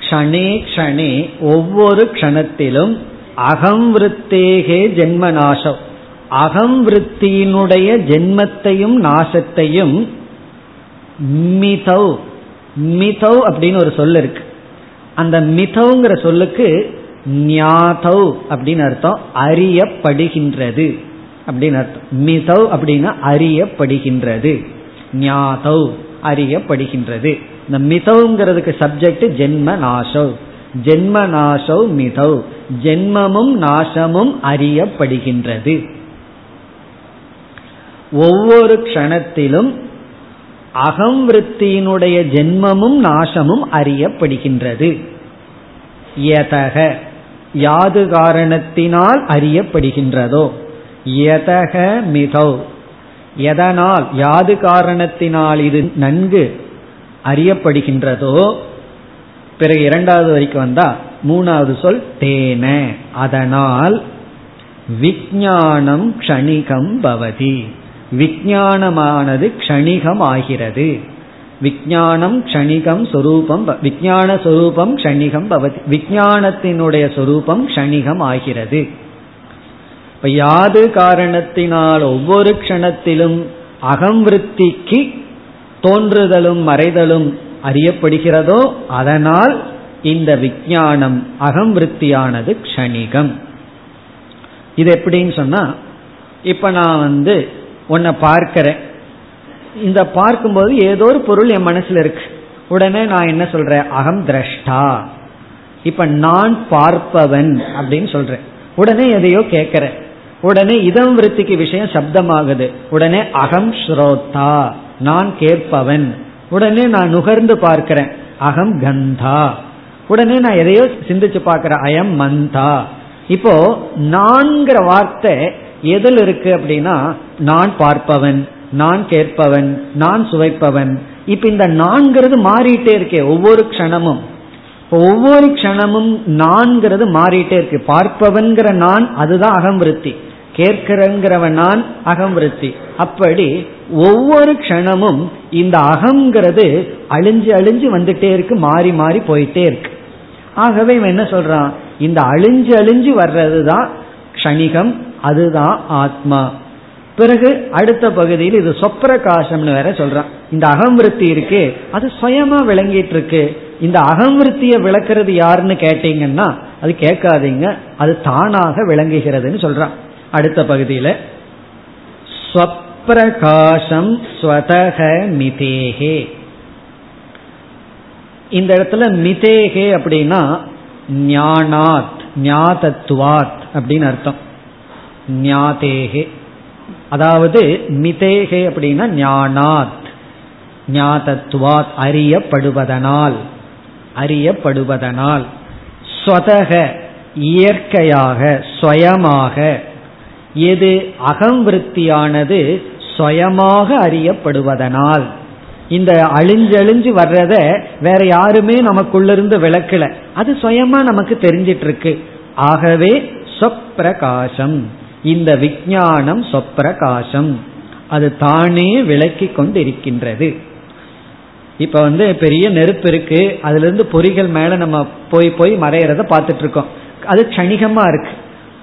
க்ஷணே க்ஷணே ஒவ்வொரு க்ஷணத்திலும் அகம் விருத்தேகே ஜென்ம நாசம் அகம் விருத்தியினுடைய ஜென்மத்தையும் நாசத்தையும் மிதௌ மிதௌ அப்படின்னு ஒரு சொல் இருக்கு. அந்த மிதௌங்கிற சொல்லுக்கு ஞாதௌ அப்படின்னு அர்த்தம் அறியப்படுகின்றது. அப்படின்னு அர்த்தம். மிதௌ அப்படின்னா அறியப்படுகின்றது. ஞாதௌ அறியப்படுகின்றது. இந்த மிதவுங்கிறதுக்கு சப்ஜெக்ட் ஜென்ம நாசௌ ஜென்ம நாசௌ மிதௌ. ஜென்மமும் நாசமும் அறியப்படுகின்றது. ஒவ்வொரு க்ஷணத்திலும் அகம் விருத்தியினுடைய ஜென்மமும் நாசமும் அறியப்படுகின்றது. யதக. யாது காரணத்தினால் அறியப்படுகின்றதோ? எதக மிகௌ எதனால் யாது காரணத்தினால் இது நன்கு அறியப்படுகின்றதோ? பிறகு இரண்டாவது வரைக்கும் வந்தா மூணாவது சொல் தேன. அதனால் விஜானம் க்ஷணிகம் பவதி. விஜானமானது க்ஷணிகம் ஆகிறது விஜானம் க்ஷணிகம் சொரூபம் விஜான சொரூபம் க்ஷணிகம் பவதி விஜானத்தினுடைய சொரூபம் க்ஷணிகம் ஆகிறது. இப்ப யாது காரணத்தினால் ஒவ்வொரு க்ஷணத்திலும் அகம் விருத்திக்கு தோன்றுதலும் மறைதலும் அறியப்படுகிறதோ அதனால் இந்த விஜானம் அகம் விருத்தியானது க்ஷணிகம். இது எப்படின்னு சொன்னா இப்ப நான் வந்து உன்னை பார்க்கிறேன். இந்த பார்க்கும்போது ஏதோ ஒரு பொருள் என் மனசுல இருக்கு. உடனே நான் என்ன சொல்றேன்? அகம் திரஷ்டா. இப்ப நான் பார்ப்பவன் அப்படின்னு சொல்றேன். உடனே எதையோ கேட்கிறேன். உடனே இதம் விருத்திக்கு விஷயம் சப்தமாகுது. உடனே அகம் ஸ்ரோதா நான் கேட்பவன். உடனே நான் நுகர்ந்து பார்க்கிறேன். அகம் கந்தா. உடனே நான் எதையோ சிந்திச்சு பார்க்கிறேன். அயம் மந்தா. இப்போ நான்கிற வார்த்தை எதில் இருக்கு அப்படின்னா நான் பார்ப்பவன். நான் கேட்பவன் நான் சுவைப்பவன். இப்ப இந்த நான்கிறது மாறிட்டே இருக்கே ஒவ்வொரு க்ஷணமும். ஒவ்வொரு க்ஷணமும் நான்கிறது மாறிட்டே இருக்கு. பார்ப்பவன்கிற நான் அதுதான் அகம்பிருத்தி கேட்கிறங்கிறவன் நான் அகம்பிருத்தி அப்படி ஒவ்வொரு க்ஷணமும் இந்த அகங்கிறது அழிஞ்சு அழிஞ்சு வந்துட்டே இருக்கு மாறி மாறி போயிட்டே இருக்கு. ஆகவே இவன் என்ன சொல்றான்? இந்த அழிஞ்சு அழிஞ்சு வர்றது தான் க்ஷணிகம் அதுதான் ஆத்மா. பிறகு அடுத்த பகுதியில் இது சொப்பிரகாசம்னு வேற சொல்றான். இந்த அகம்விருத்தி இருக்கு அது சுயமா விளங்கிட்டு இருக்கு இந்த அகம்விருத்தியை விளக்குறது யாருன்னு கேட்டீங்கன்னா அது கேட்காதீங்க அது தானாக விளங்குகிறதுன்னு சொல்றான். அடுத்த பகுதியில ஸ்வப்பிரகாசம் ஸ்வதக மிதேகே. இந்த இடத்துல மிதேகே அப்படின்னா ஞானாத் ஞாதத்துவாத் அப்படின்னு அர்த்தம். ஞாதேகே. அதாவது மிதேகே அப்படின்னா ஞானாத். ஞாதத்துவாத் அறியப்படுவதனால். அறியப்படுவதனால். ஸ்வதக இயற்கையாக ஸ்வயமாக. எது அகம்விருத்தியானது சுயமாக அறியப்படுவதனால். இந்த அழிஞ்சழிஞ்சு வர்றத வேற யாருமே நமக்குள்ளிருந்து விளக்கல. அது சுயமா நமக்கு தெரிஞ்சிட்டு இருக்கு ஆகவே சொப்பிரகாசம் இந்த விஞ்ஞானம் சொப்பிரகாசம். அது தானே விளக்கி கொண்டிருக்கின்றது. இப்ப வந்து பெரிய நெருப்பு இருக்கு. அதுல இருந்து பொறிகள் மேல நம்ம போய் போய் மறையறத பார்த்துட்டு இருக்கோம் அது கணிகமா இருக்கு.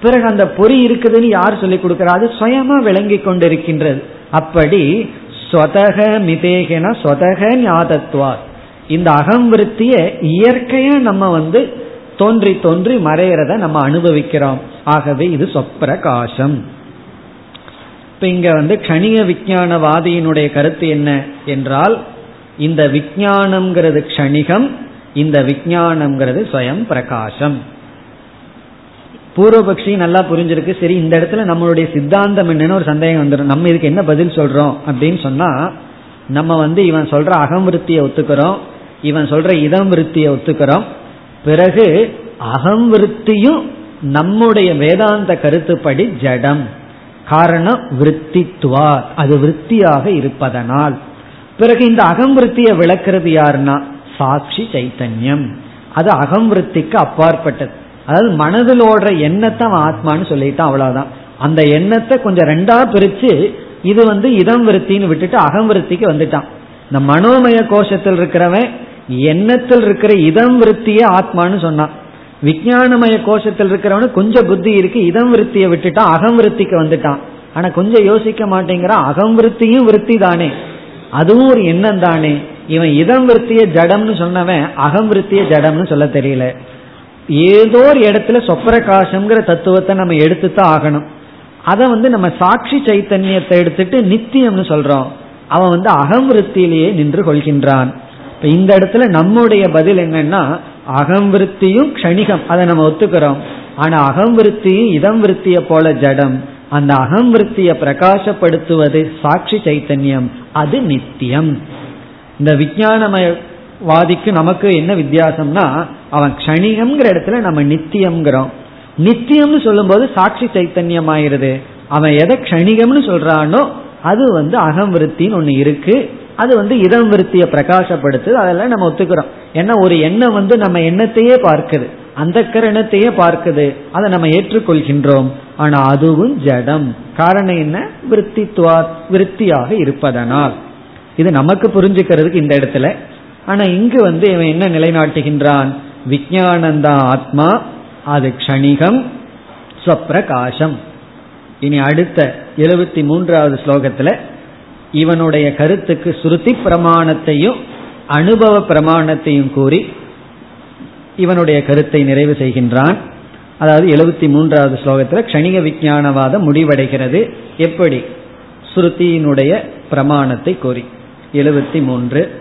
பிறகு அந்த பொறி இருக்குதுன்னு யார் சொல்லி கொடுக்கிறா? அது சுயமா விளங்கி கொண்டிருக்கின்றது. அப்படி சொதக மிதேகன சொதக ஞாதத்வார் இந்த அகம்விருத்திய இயற்கையா நம்ம வந்து தோன்றி தோன்றி மறையறத நம்ம அனுபவிக்கிறோம். ஆகவே இது சொப்பிரகாசம். இப்ப இங்க வந்து கணிக விஞ்ஞானவாதியினுடைய கருத்து என்ன என்றால் இந்த விஞ்ஞானம்ங்கிறது க்ஷணிகம் இந்த விஞ்ஞானம்ங்கிறது ஸ்வயம் பிரகாசம். பூர்வபக்ஷி நல்லா புரிஞ்சிருக்கு சரி இந்த இடத்துல நம்மளுடைய சித்தாந்தம் என்னன்னு ஒரு சந்தேகம் வந்துடும் நம்ம இதுக்கு என்ன பதில் சொல்றோம் அப்படின்னு சொன்னா நம்ம வந்து இவன் சொல்ற அகம்விருத்தியை ஒத்துக்கிறோம் இவன் சொல்ற இதம் விருத்தியை ஒத்துக்கிறோம். பிறகு அகம்விருத்தியும் நம்முடைய வேதாந்த கருத்துப்படி ஜடம். காரணம் விற்த்தித்துவா அது விருத்தியாக இருப்பதனால். பிறகு இந்த அகம்விருத்தியை விளக்குறது யாருன்னா? சாட்சி சைத்தன்யம். அது அகம்விருத்திக்கு அப்பாற்பட்டது. அதாவது மனதில் ஓடுற எண்ணத்தை அவன் ஆத்மான்னு சொல்லிட்டான் அவ்வளவுதான். அந்த எண்ணத்தை கொஞ்சம் ரெண்டா பிரிச்சு இது வந்து இதம் விருத்தின்னு விட்டுட்டு அகம் விருத்திக்கு வந்துட்டான். இந்த மனோமய கோஷத்தில் இருக்கிறவன் எண்ணத்தில் இருக்கிற இதம் விருத்தியே ஆத்மான்னு சொன்னான். விஜயானமய கோஷத்தில் இருக்கிறவனு கொஞ்சம் புத்தி இருக்கு இதம் விருத்தியை விட்டுட்டான் அகம் விருத்திக்கு வந்துட்டான். ஆனா கொஞ்சம் யோசிக்க மாட்டேங்கிறான் அகம் விருத்தியும் விருத்தி தானே. அதுவும் ஒரு எண்ணம் தானே. இவன் இதம் விருத்திய ஜடம்னு சொன்னவன் அகம் விருத்திய ஜடம்னு சொல்ல தெரியல. ஏதோ ஒரு இடத்துல சொப்பரகாசம்ங்கிற தத்துவத்தை நம்ம எடுத்துத்தான் ஆகணும். அதை வந்து நம்ம சாட்சி சைத்தன்யத்தை எடுத்துட்டு நித்தியம்னு சொல்றோம். அவன் வந்து அகம் விருத்தியிலேயே நின்று கொள்கின்றான். இப்ப இந்த இடத்துல நம்முடைய பதில் என்னன்னா அகம்விருத்தியும் க்ஷணிகம். அதை நம்ம ஒத்துக்கிறோம். ஆனா அகம்விருத்தியும் இதம் விருத்திய போல ஜடம். அந்த அகம் விருத்திய பிரகாசப்படுத்துவது சாட்சி சைத்தன்யம். அது நித்தியம். இந்த விஞ்ஞானமய வாதிக்கு நமக்கு என்ன வித்தியாசம்னா அவன் கணிகம்ங்கிற இடத்துல நம்ம நித்தியம்ங்கிறோம். நித்தியம்னு சொல்லும்போது சாட்சி சைத்தன்யம் ஆயிருது அவன் எதை க்ஷணிகம்னு சொல்றானோ அது வந்து அகம் விருத்தின்னு ஒன்று இருக்கு. அது வந்து இதம் விருத்தியை பிரகாசப்படுத்துது அதெல்லாம் நம்ம ஒத்துக்கிறோம். ஏன்னா ஒரு எண்ணம் வந்து நம்ம எண்ணத்தையே பார்க்குது. அந்த கரணத்தையே பார்க்குது. அதை நம்ம ஏற்றுக்கொள்கின்றோம். ஆனா அதுவும் ஜடம். காரணம் என்ன? விற்த்தித்துவா விற்த்தியாக இருப்பதனால். இது நமக்கு புரிஞ்சுக்கிறதுக்கு இந்த இடத்துல. ஆனா இங்கு வந்து இவன் என்ன நிலைநாட்டுகின்றான்? விஜயானந்தான் ஆத்மா அது க்ஷணிகம் ஸ்வப்பிரகாசம். இனி அடுத்த எழுபத்தி மூன்றாவது ஸ்லோகத்துல இவனுடைய கருத்துக்கு ஸ்ருதி பிரமாணத்தையும் அனுபவ பிரமாணத்தையும் கூறி இவனுடைய கருத்தை நிறைவு செய்கின்றான். அதாவது எழுபத்தி மூன்றாவது ஸ்லோகத்தில் கணிக விஜானவாதம் முடிவடைகிறது. எப்படி? ஸ்ருதியினுடைய பிரமாணத்தை கூறி. எழுபத்தி மூன்று.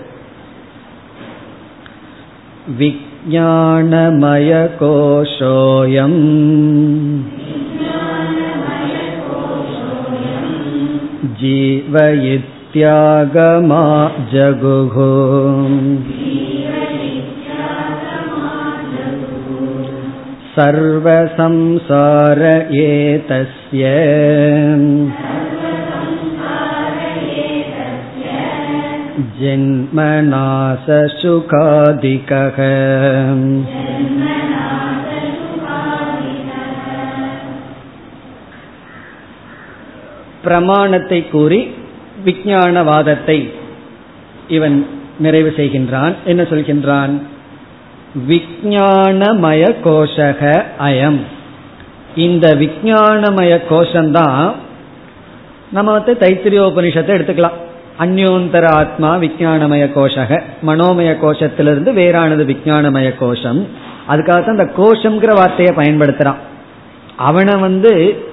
விஜானமய கோஷோயம். जीव इत्यागमा जगुः सर्वसंसार एतस्य जन्मनाससुखादिकः பிரமாணத்தை கூறி விஞ்ஞானவாதத்தை இவன் நிறைவு செய்கின்றான். என்ன சொல்கின்றான்? விஞ்ஞானமய கோஷக அயம். இந்த விஞ்ஞானமய கோஷம்தான் நம்ம வந்து தைத்திரியோபனிஷத்தை எடுத்துக்கலாம். அந்யோந்தர ஆத்மா விஞ்ஞானமய கோஷக மனோமய கோஷத்திலிருந்து வேறானது விஞ்ஞானமய கோஷம். அதுக்காகத்தான் இந்த கோஷம்ங்கிற வார்த்தையை பயன்படுத்துறான். அவனை வந்து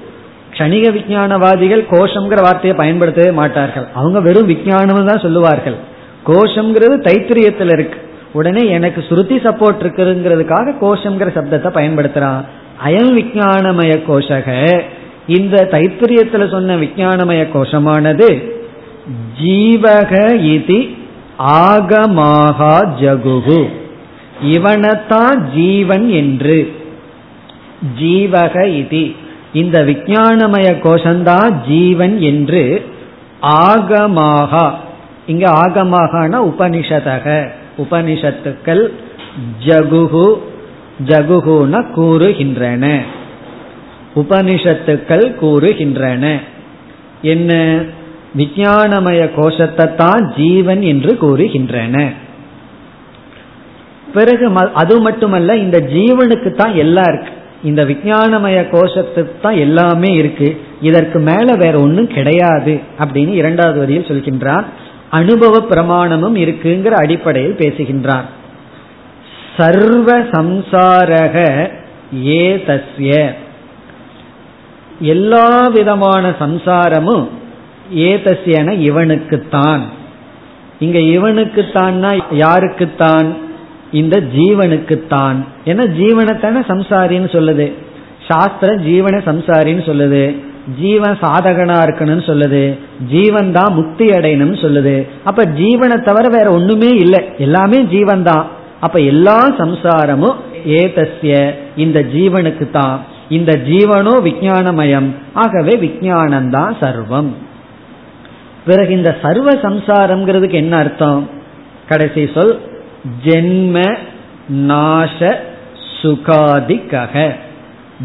கணிக விஞ்ஞானவாதிகள் கோஷம்ங்கிற வார்த்தையை பயன்படுத்தவே மாட்டார்கள். அவங்க வெறும் விஞ்ஞானம் தான் சொல்லுவார்கள். கோஷம்ங்கிறது தைத்திரியத்தில் இருக்கு. உடனே எனக்கு ஸ்ருதி சப்போர்ட் இருக்குதுங்கிறதுக்காக கோஷம்ங்கிற சப்தத்தை பயன்படுத்துறான். அயம் விஞ்ஞானமய கோஷக இந்த தைத்திரியத்துல சொன்ன விஞ்ஞானமய கோஷமானது ஜீவக இதி ஆகமாகா ஜகுகு. இவனத்தான் ஜீவன் என்று. ஜீவக இதி. இந்த விஞ்ஞானமய கோஷந்தான் ஜீவன் என்று ஆகமாக இங்க ஆகமாகனா உபனிஷதக உபனிஷத்துக்கள் ஜகுகு ஜகுகுன கூறுகின்றன. உபனிஷத்துக்கள் கூறுகின்றன. என்ன? விஞ்ஞானமய கோஷத்தை தான் ஜீவன் என்று கூறுகின்றன. பிறகு அது மட்டுமல்ல இந்த ஜீவனுக்கு தான் எல்லாம் இருக்கு. இந்த விஞ்ஞானமய கோஷத்துக்கு தான் எல்லாமே இருக்கு. இதற்கு மேல வேற ஒன்றும் கிடையாது அப்படின்னு இரண்டாவது வரியில் சொல்கின்றான் அனுபவ பிரமாணமும் இருக்குங்கிற அடிப்படையில் பேசுகின்றான் சர்வ சம்சாரக ஏ தஸ்ய. எல்லா விதமான சம்சாரமும் ஏதஸ்யன இவனுக்குத்தான். இங்க இவனுக்குத்தான்னா யாருக்குத்தான்? இந்த ஜீவனுக்குத்தான். ஏன்னா ஜீவனத்தான சம்சாரின்னு சொல்லுது? சாஸ்திர ஜீவன சம்சாரின்னு சொல்லுது. ஜீவன் சாதகனா இருக்கணும்னு சொல்லுது. ஜீவன் தான் முக்தி அடையணும்னு சொல்லுது. அப்ப ஜீவனை தவிர வேற ஒண்ணுமே இல்லை. எல்லாமே ஜீவன் தான். அப்ப எல்லா சம்சாரமும் ஏதஸ்ய. இந்த ஜீவனுக்கு தான் இந்த ஜீவனோ விஜயானமயம் ஆகவே விஜயானந்தான் சர்வம். பிறகு இந்த சர்வ சம்சாரம்ங்கிறதுக்கு என்ன அர்த்தம்? கடைசி சொல் ஜென்ம நாச சுகாதிக்கக.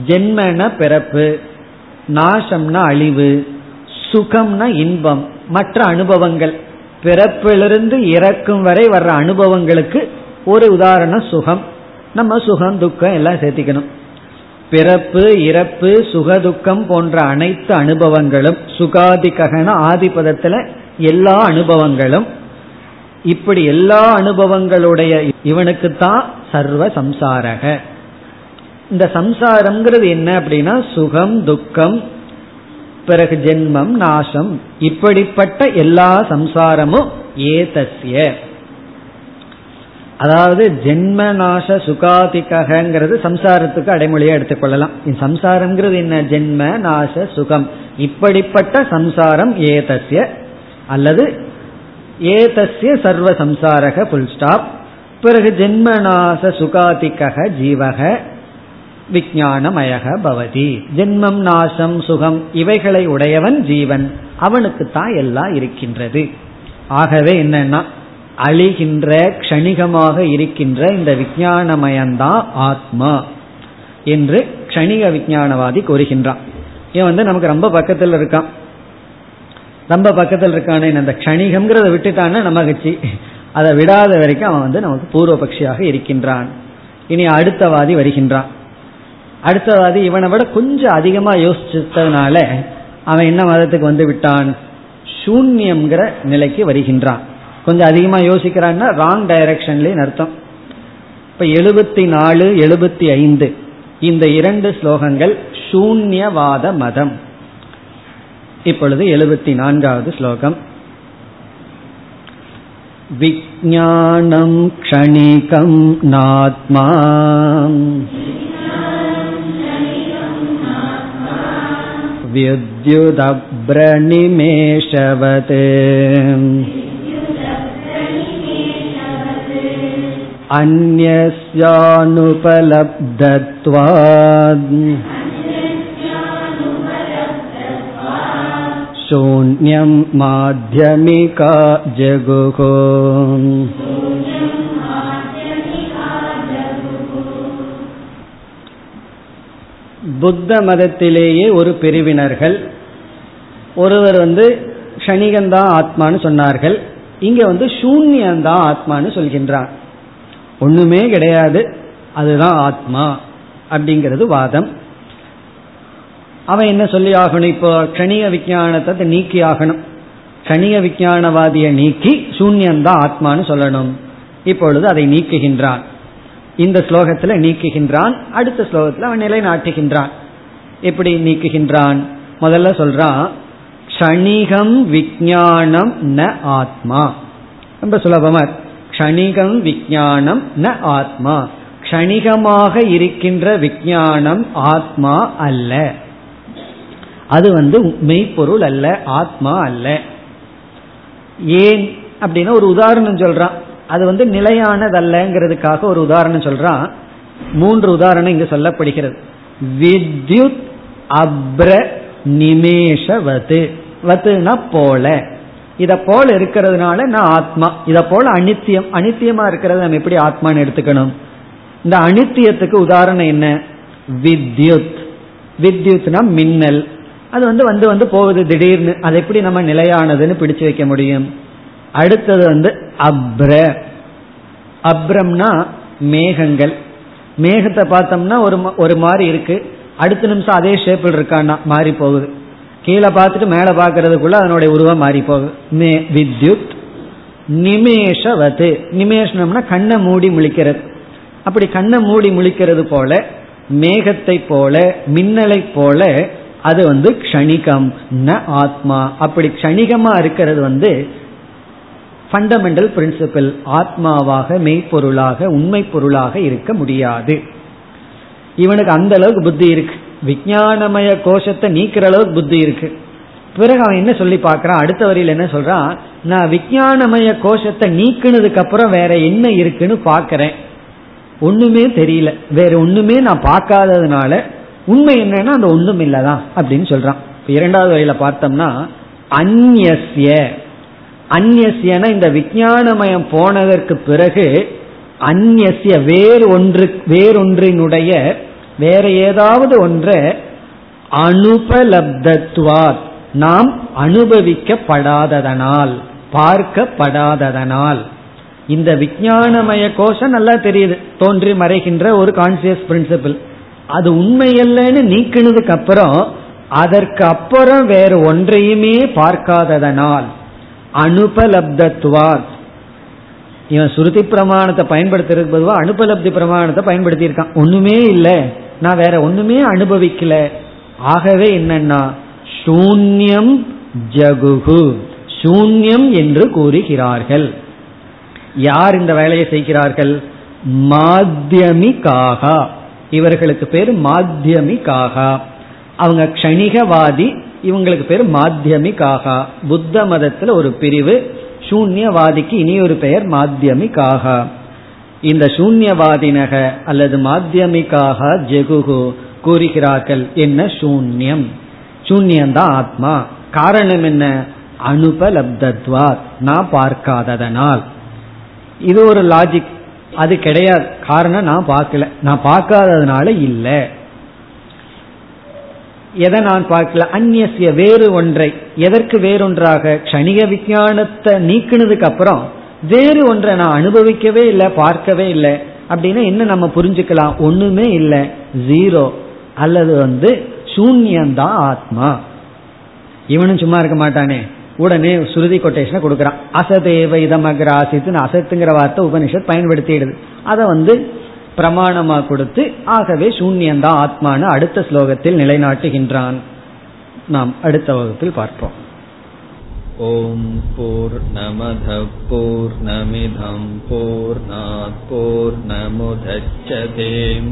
ஜென்மன பிறப்பு நாசம்னா அழிவு சுகம்னா இன்பம் மற்ற அனுபவங்கள். பிறப்பிலிருந்து இறக்கும் வரை வர்ற அனுபவங்களுக்கு ஒரு உதாரணம் சுகம். நம்ம சுகம் துக்கம் எல்லாம் சேர்த்திக்கணும். பிறப்பு இறப்பு சுகதுக்கம் போன்ற அனைத்து அனுபவங்களும் சுகாதிக்ககன ஆதிபதத்தில் எல்லா அனுபவங்களும் இப்படி எல்லா அனுபவங்களுடைய இவனுக்கு தான் சர்வ சம்சாரக. இந்த சம்சாரம்ங்கிறது என்ன அப்படின்னா சுகம் துக்கம் பிறகு ஜென்மம் நாசம் இப்படிப்பட்ட எல்லா சம்சாரமும் ஏதஸ்ய. அதாவது ஜென்ம நாச சுகாதிகங்கிறது சம்சாரத்துக்கு அடைமொழியா எடுத்துக்கொள்ளலாம். சம்சாரம்ங்கிறது என்ன? ஜென்ம நாச சுகம். இப்படிப்பட்ட சம்சாரம் ஏதஸ்ய அல்லது ஏதஸ்ய சர்வ சம்சாரக புல் ஸ்டாப் பிறகு ஜென்மநாச சுகாதிக்கக ஜீவக விஜயானமயக பவதி. ஜென்மம் நாசம் சுகம் இவைகளை உடையவன் ஜீவன். அவனுக்கு தான் எல்லாம் இருக்கின்றது. ஆகவே என்னன்னா அழிகின்ற க்ஷணிகமாக இருக்கின்ற இந்த விஜயானமயந்தான் ஆத்மா என்று க்ஷணிக விஜயானவாதி கூறுகின்றான். இவன் வந்து நமக்கு ரொம்ப பக்கத்தில் இருக்கான். ரொம்ப பக்கத்தில் இருக்கானே அந்த க்ஷணிகம்ங்கிறத விட்டுட்டான்னா நமக்கு அதை விடாத வரைக்கும் அவன் வந்து நமக்கு பூர்வபக்ஷியாக இருக்கின்றான். இனி அடுத்தவாதி வருகின்றான். அடுத்தவாதி இவனை விட கொஞ்சம் அதிகமாக யோசிச்சதுனால அவன் என்ன மதத்துக்கு வந்து விட்டான்? சூன்யம்ங்கிற நிலைக்கு வருகின்றான். கொஞ்சம் அதிகமாக யோசிக்கிறான்னா ராங் டைரக்ஷன்லேயும் அர்த்தம். இப்போ எழுபத்தி நாலு எழுபத்தி ஐந்து இந்த இரண்டு ஸ்லோகங்கள் சூன்யவாத மதம். இப்பொழுது எழுபத்தி நான்காவது ஸ்லோகம் விஜானம் க்ஷணிகம் நாத்மா विद्युदभ्रनिमेषवत् अन्यस्यानुपलब्धत्वात् शून्यं माध्यमिका जगुः புத்த மதத்திலேயே ஒரு பிரிவினர்கள் ஒருவர் வந்து ஷணிகந்தான் ஆத்மான்னு சொன்னார்கள் இங்க வந்து சூன்யந்தான் ஆத்மான்னு சொல்கின்றான் ஒண்ணுமே கிடையாது அதுதான் ஆத்மா அப்படிங்கிறது வாதம் அவன் என்ன சொல்லி ஆகணும்? இப்போ கணிய விஞ்ஞானத்தை நீக்கி ஆகணும். கணிக விஞ்ஞானவாதியை நீக்கி சூன்யந்தான் ஆத்மான்னு சொல்லணும். இப்பொழுது அதை நீக்குகின்றான். இந்த ஸ்லோகத்தில் நீக்குகின்றான். அடுத்த ஸ்லோகத்தில் அவன் நிலைநாட்டுகின்றான். எப்படி நீக்குகின்றான்? முதல்ல சொல்றான் க்ஷணிகம் விஜயானம் ந ஆத்மா. ரொம்ப சுலபமா. க்ஷணிகம் விஜயானம் ந ஆத்மா. க்ஷணிகமாக இருக்கின்ற விஜயானம் ஆத்மா அல்ல. அது வந்து மெய்ப்பொருள் அல்ல ஆத்மா அல்ல. ஏன் அப்படின்னா ஒரு உதாரணம் சொல்றான். அது வந்து நிலையானதல்லங்கிறதுக்காக ஒரு உதாரணம் சொல்றான். மூன்று உதாரணம் இங்கு சொல்லப்படுகிறது. வித்யுத் அப்ர நிமேஷவது வத்துனா போல. இத போல இருக்கிறதுனால நான் ஆத்மா. இத போல அனித்தியம். அனித்தியமா இருக்கிறத நம்ம எப்படி ஆத்மான்னு எடுத்துக்கணும்? இந்த அனித்தியத்துக்கு உதாரணம் என்ன? வித்யுத். வித்யுத்னா மின்னல். அது வந்து வந்து வந்து போகுது திடீர்னு. அது எப்படி நம்ம நிலையானதுன்னு பிடிச்சு வைக்க முடியும். அடுத்தது வந்து அப்ர. அப்ரம்னா மேகங்கள். மேகத்தை பார்த்தோம்னா ஒரு ஒரு மாதிரி இருக்கு. அடுத்த நிமிஷம் அதே ஷேப்பில் இருக்கான்னா மாறி போகுது. கீழே பார்த்துட்டு மேலே பார்க்கறதுக்குள்ள அதனுடைய உருவம் மாறி போகுது. மே வித்யுத் நிமேஷவது நிமேஷனம்னா கண்ணை மூடி முழிக்கிறது. அப்படி கண்ணை மூடி முழிக்கிறது போல மேகத்தை போல மின்னலை போல அது வந்து க்ஷணிகம் ந ஆத்மா. அப்படி க்ஷணிகமா இருக்கிறது வந்து ஃபண்டமெண்டல் பிரின்சிபிள் ஆத்மாவாக மெய்ப்பொருளாக உண்மை பொருளாக இருக்க முடியாது. இவனுக்கு அந்த அளவுக்கு புத்தி இருக்கு. விஜயானமய கோஷத்தை நீக்கிற அளவுக்கு புத்தி இருக்கு. பிறகு அவன் என்ன சொல்லி பார்க்கறான்? அடுத்த வரியில் என்ன சொல்றான்? நான் விஜயானமய கோஷத்தை நீக்கினதுக்கு அப்புறம் வேற என்ன இருக்குன்னு பாக்கிறேன் ஒண்ணுமே தெரியல. வேற ஒண்ணுமே நான் பார்க்காததுனால உண்மை என்னன்னா அந்த ஒண்ணும் இல்லதான் அப்படின்னு சொல்றான். இரண்டாவது வரையில பார்த்தோம்னா அந்நிய அந்நியன இந்த விஜயானமயம் போனதற்கு பிறகு அந்நிய வேறு ஒன்று வேறொன்றினுடைய வேற ஏதாவது ஒன்றை அனுபலப்தத்வாத் நாம் அனுபவிக்கப்படாததனால் பார்க்கப்படாததனால். இந்த விஜயானமய கோஷம் நல்லா தெரியுது. தோன்றி மறைகின்ற ஒரு கான்சியஸ் பிரின்சிபிள் அது உண்மையல்லன்னு நீக்கினதுக்கு அப்புறம் அதற்கு அப்புறம் வேற ஒன்றையுமே பார்க்காததனால் அனுபலப்தத்துவார் இவன் சுருதி பிரமாணத்தை பயன்படுத்துறதுக்கு பொதுவாக அனுபலப்தி பிரமாணத்தை பயன்படுத்தி இருக்கான் ஒண்ணுமே இல்லை. நான் வேற ஒண்ணுமே அனுபவிக்கல. ஆகவே என்னன்னா சூன்யம் ஜகுகு சூன்யம் என்று கூறுகிறார்கள். யார் இந்த வேலையை செய்கிறார்கள்? மாத்தியமிகாக இவர்களுக்கு பேர் மாத்தியமிகாக அவங்க க்ஷணிகவாதி இவங்களுக்கு பேர் மாத்தியமிகாக புத்த மதத்துல ஒரு பிரிவு சூன்யவாதிக்கு இனி ஒரு பெயர் மாத்தியமிகாக இந்த சூன்யவாதினக அல்லது மாத்தியமிகாக ஜெகுகு கூறுகிறார்கள் என்ன சூன்யம்? சூன்யம்தான் ஆத்மா. காரணம் என்ன? அனுபலப்தத்வாத் நான் பார்க்காததனால். இது ஒரு லாஜிக் அது கிடையாது. காரணம் நான் பார்க்கல. நான் பார்க்காததுனால இல்லை. எதை நான் பார்க்கல? அந்நிய வேறு ஒன்றை. எதற்கு வேறொன்றாக? க்ஷணிக விஞ்ஞானத்தை நீக்கினதுக்கு அப்புறம் வேறு ஒன்றை நான் அனுபவிக்கவே இல்லை பார்க்கவே இல்லை. அப்படின்னா என்ன நம்ம புரிஞ்சுக்கலாம்? ஒண்ணுமே இல்லை. ஜீரோ அல்லது வந்து சூன்யந்தான் ஆத்மா. இவனும் சும்மா இருக்க மாட்டானே. உடனே சுருதி கொட்டேஷனை கொடுக்குறான். அசதேவ இதமகராசித்துன்னு அசத்துங்கிற வார்த்தை உபனிஷத் பயன்படுத்திடுது அதை வந்து பிரமாணமா கொடுத்து ஆகவே சூன்யந்தான் ஆத்மான அடுத்த ஸ்லோகத்தில் நிலைநாட்டுகின்றான். நாம் அடுத்த வகுப்பில் பார்ப்போம். ஓம் போர் நமத போர் நமிதம் போர் நமுதச்சதேம்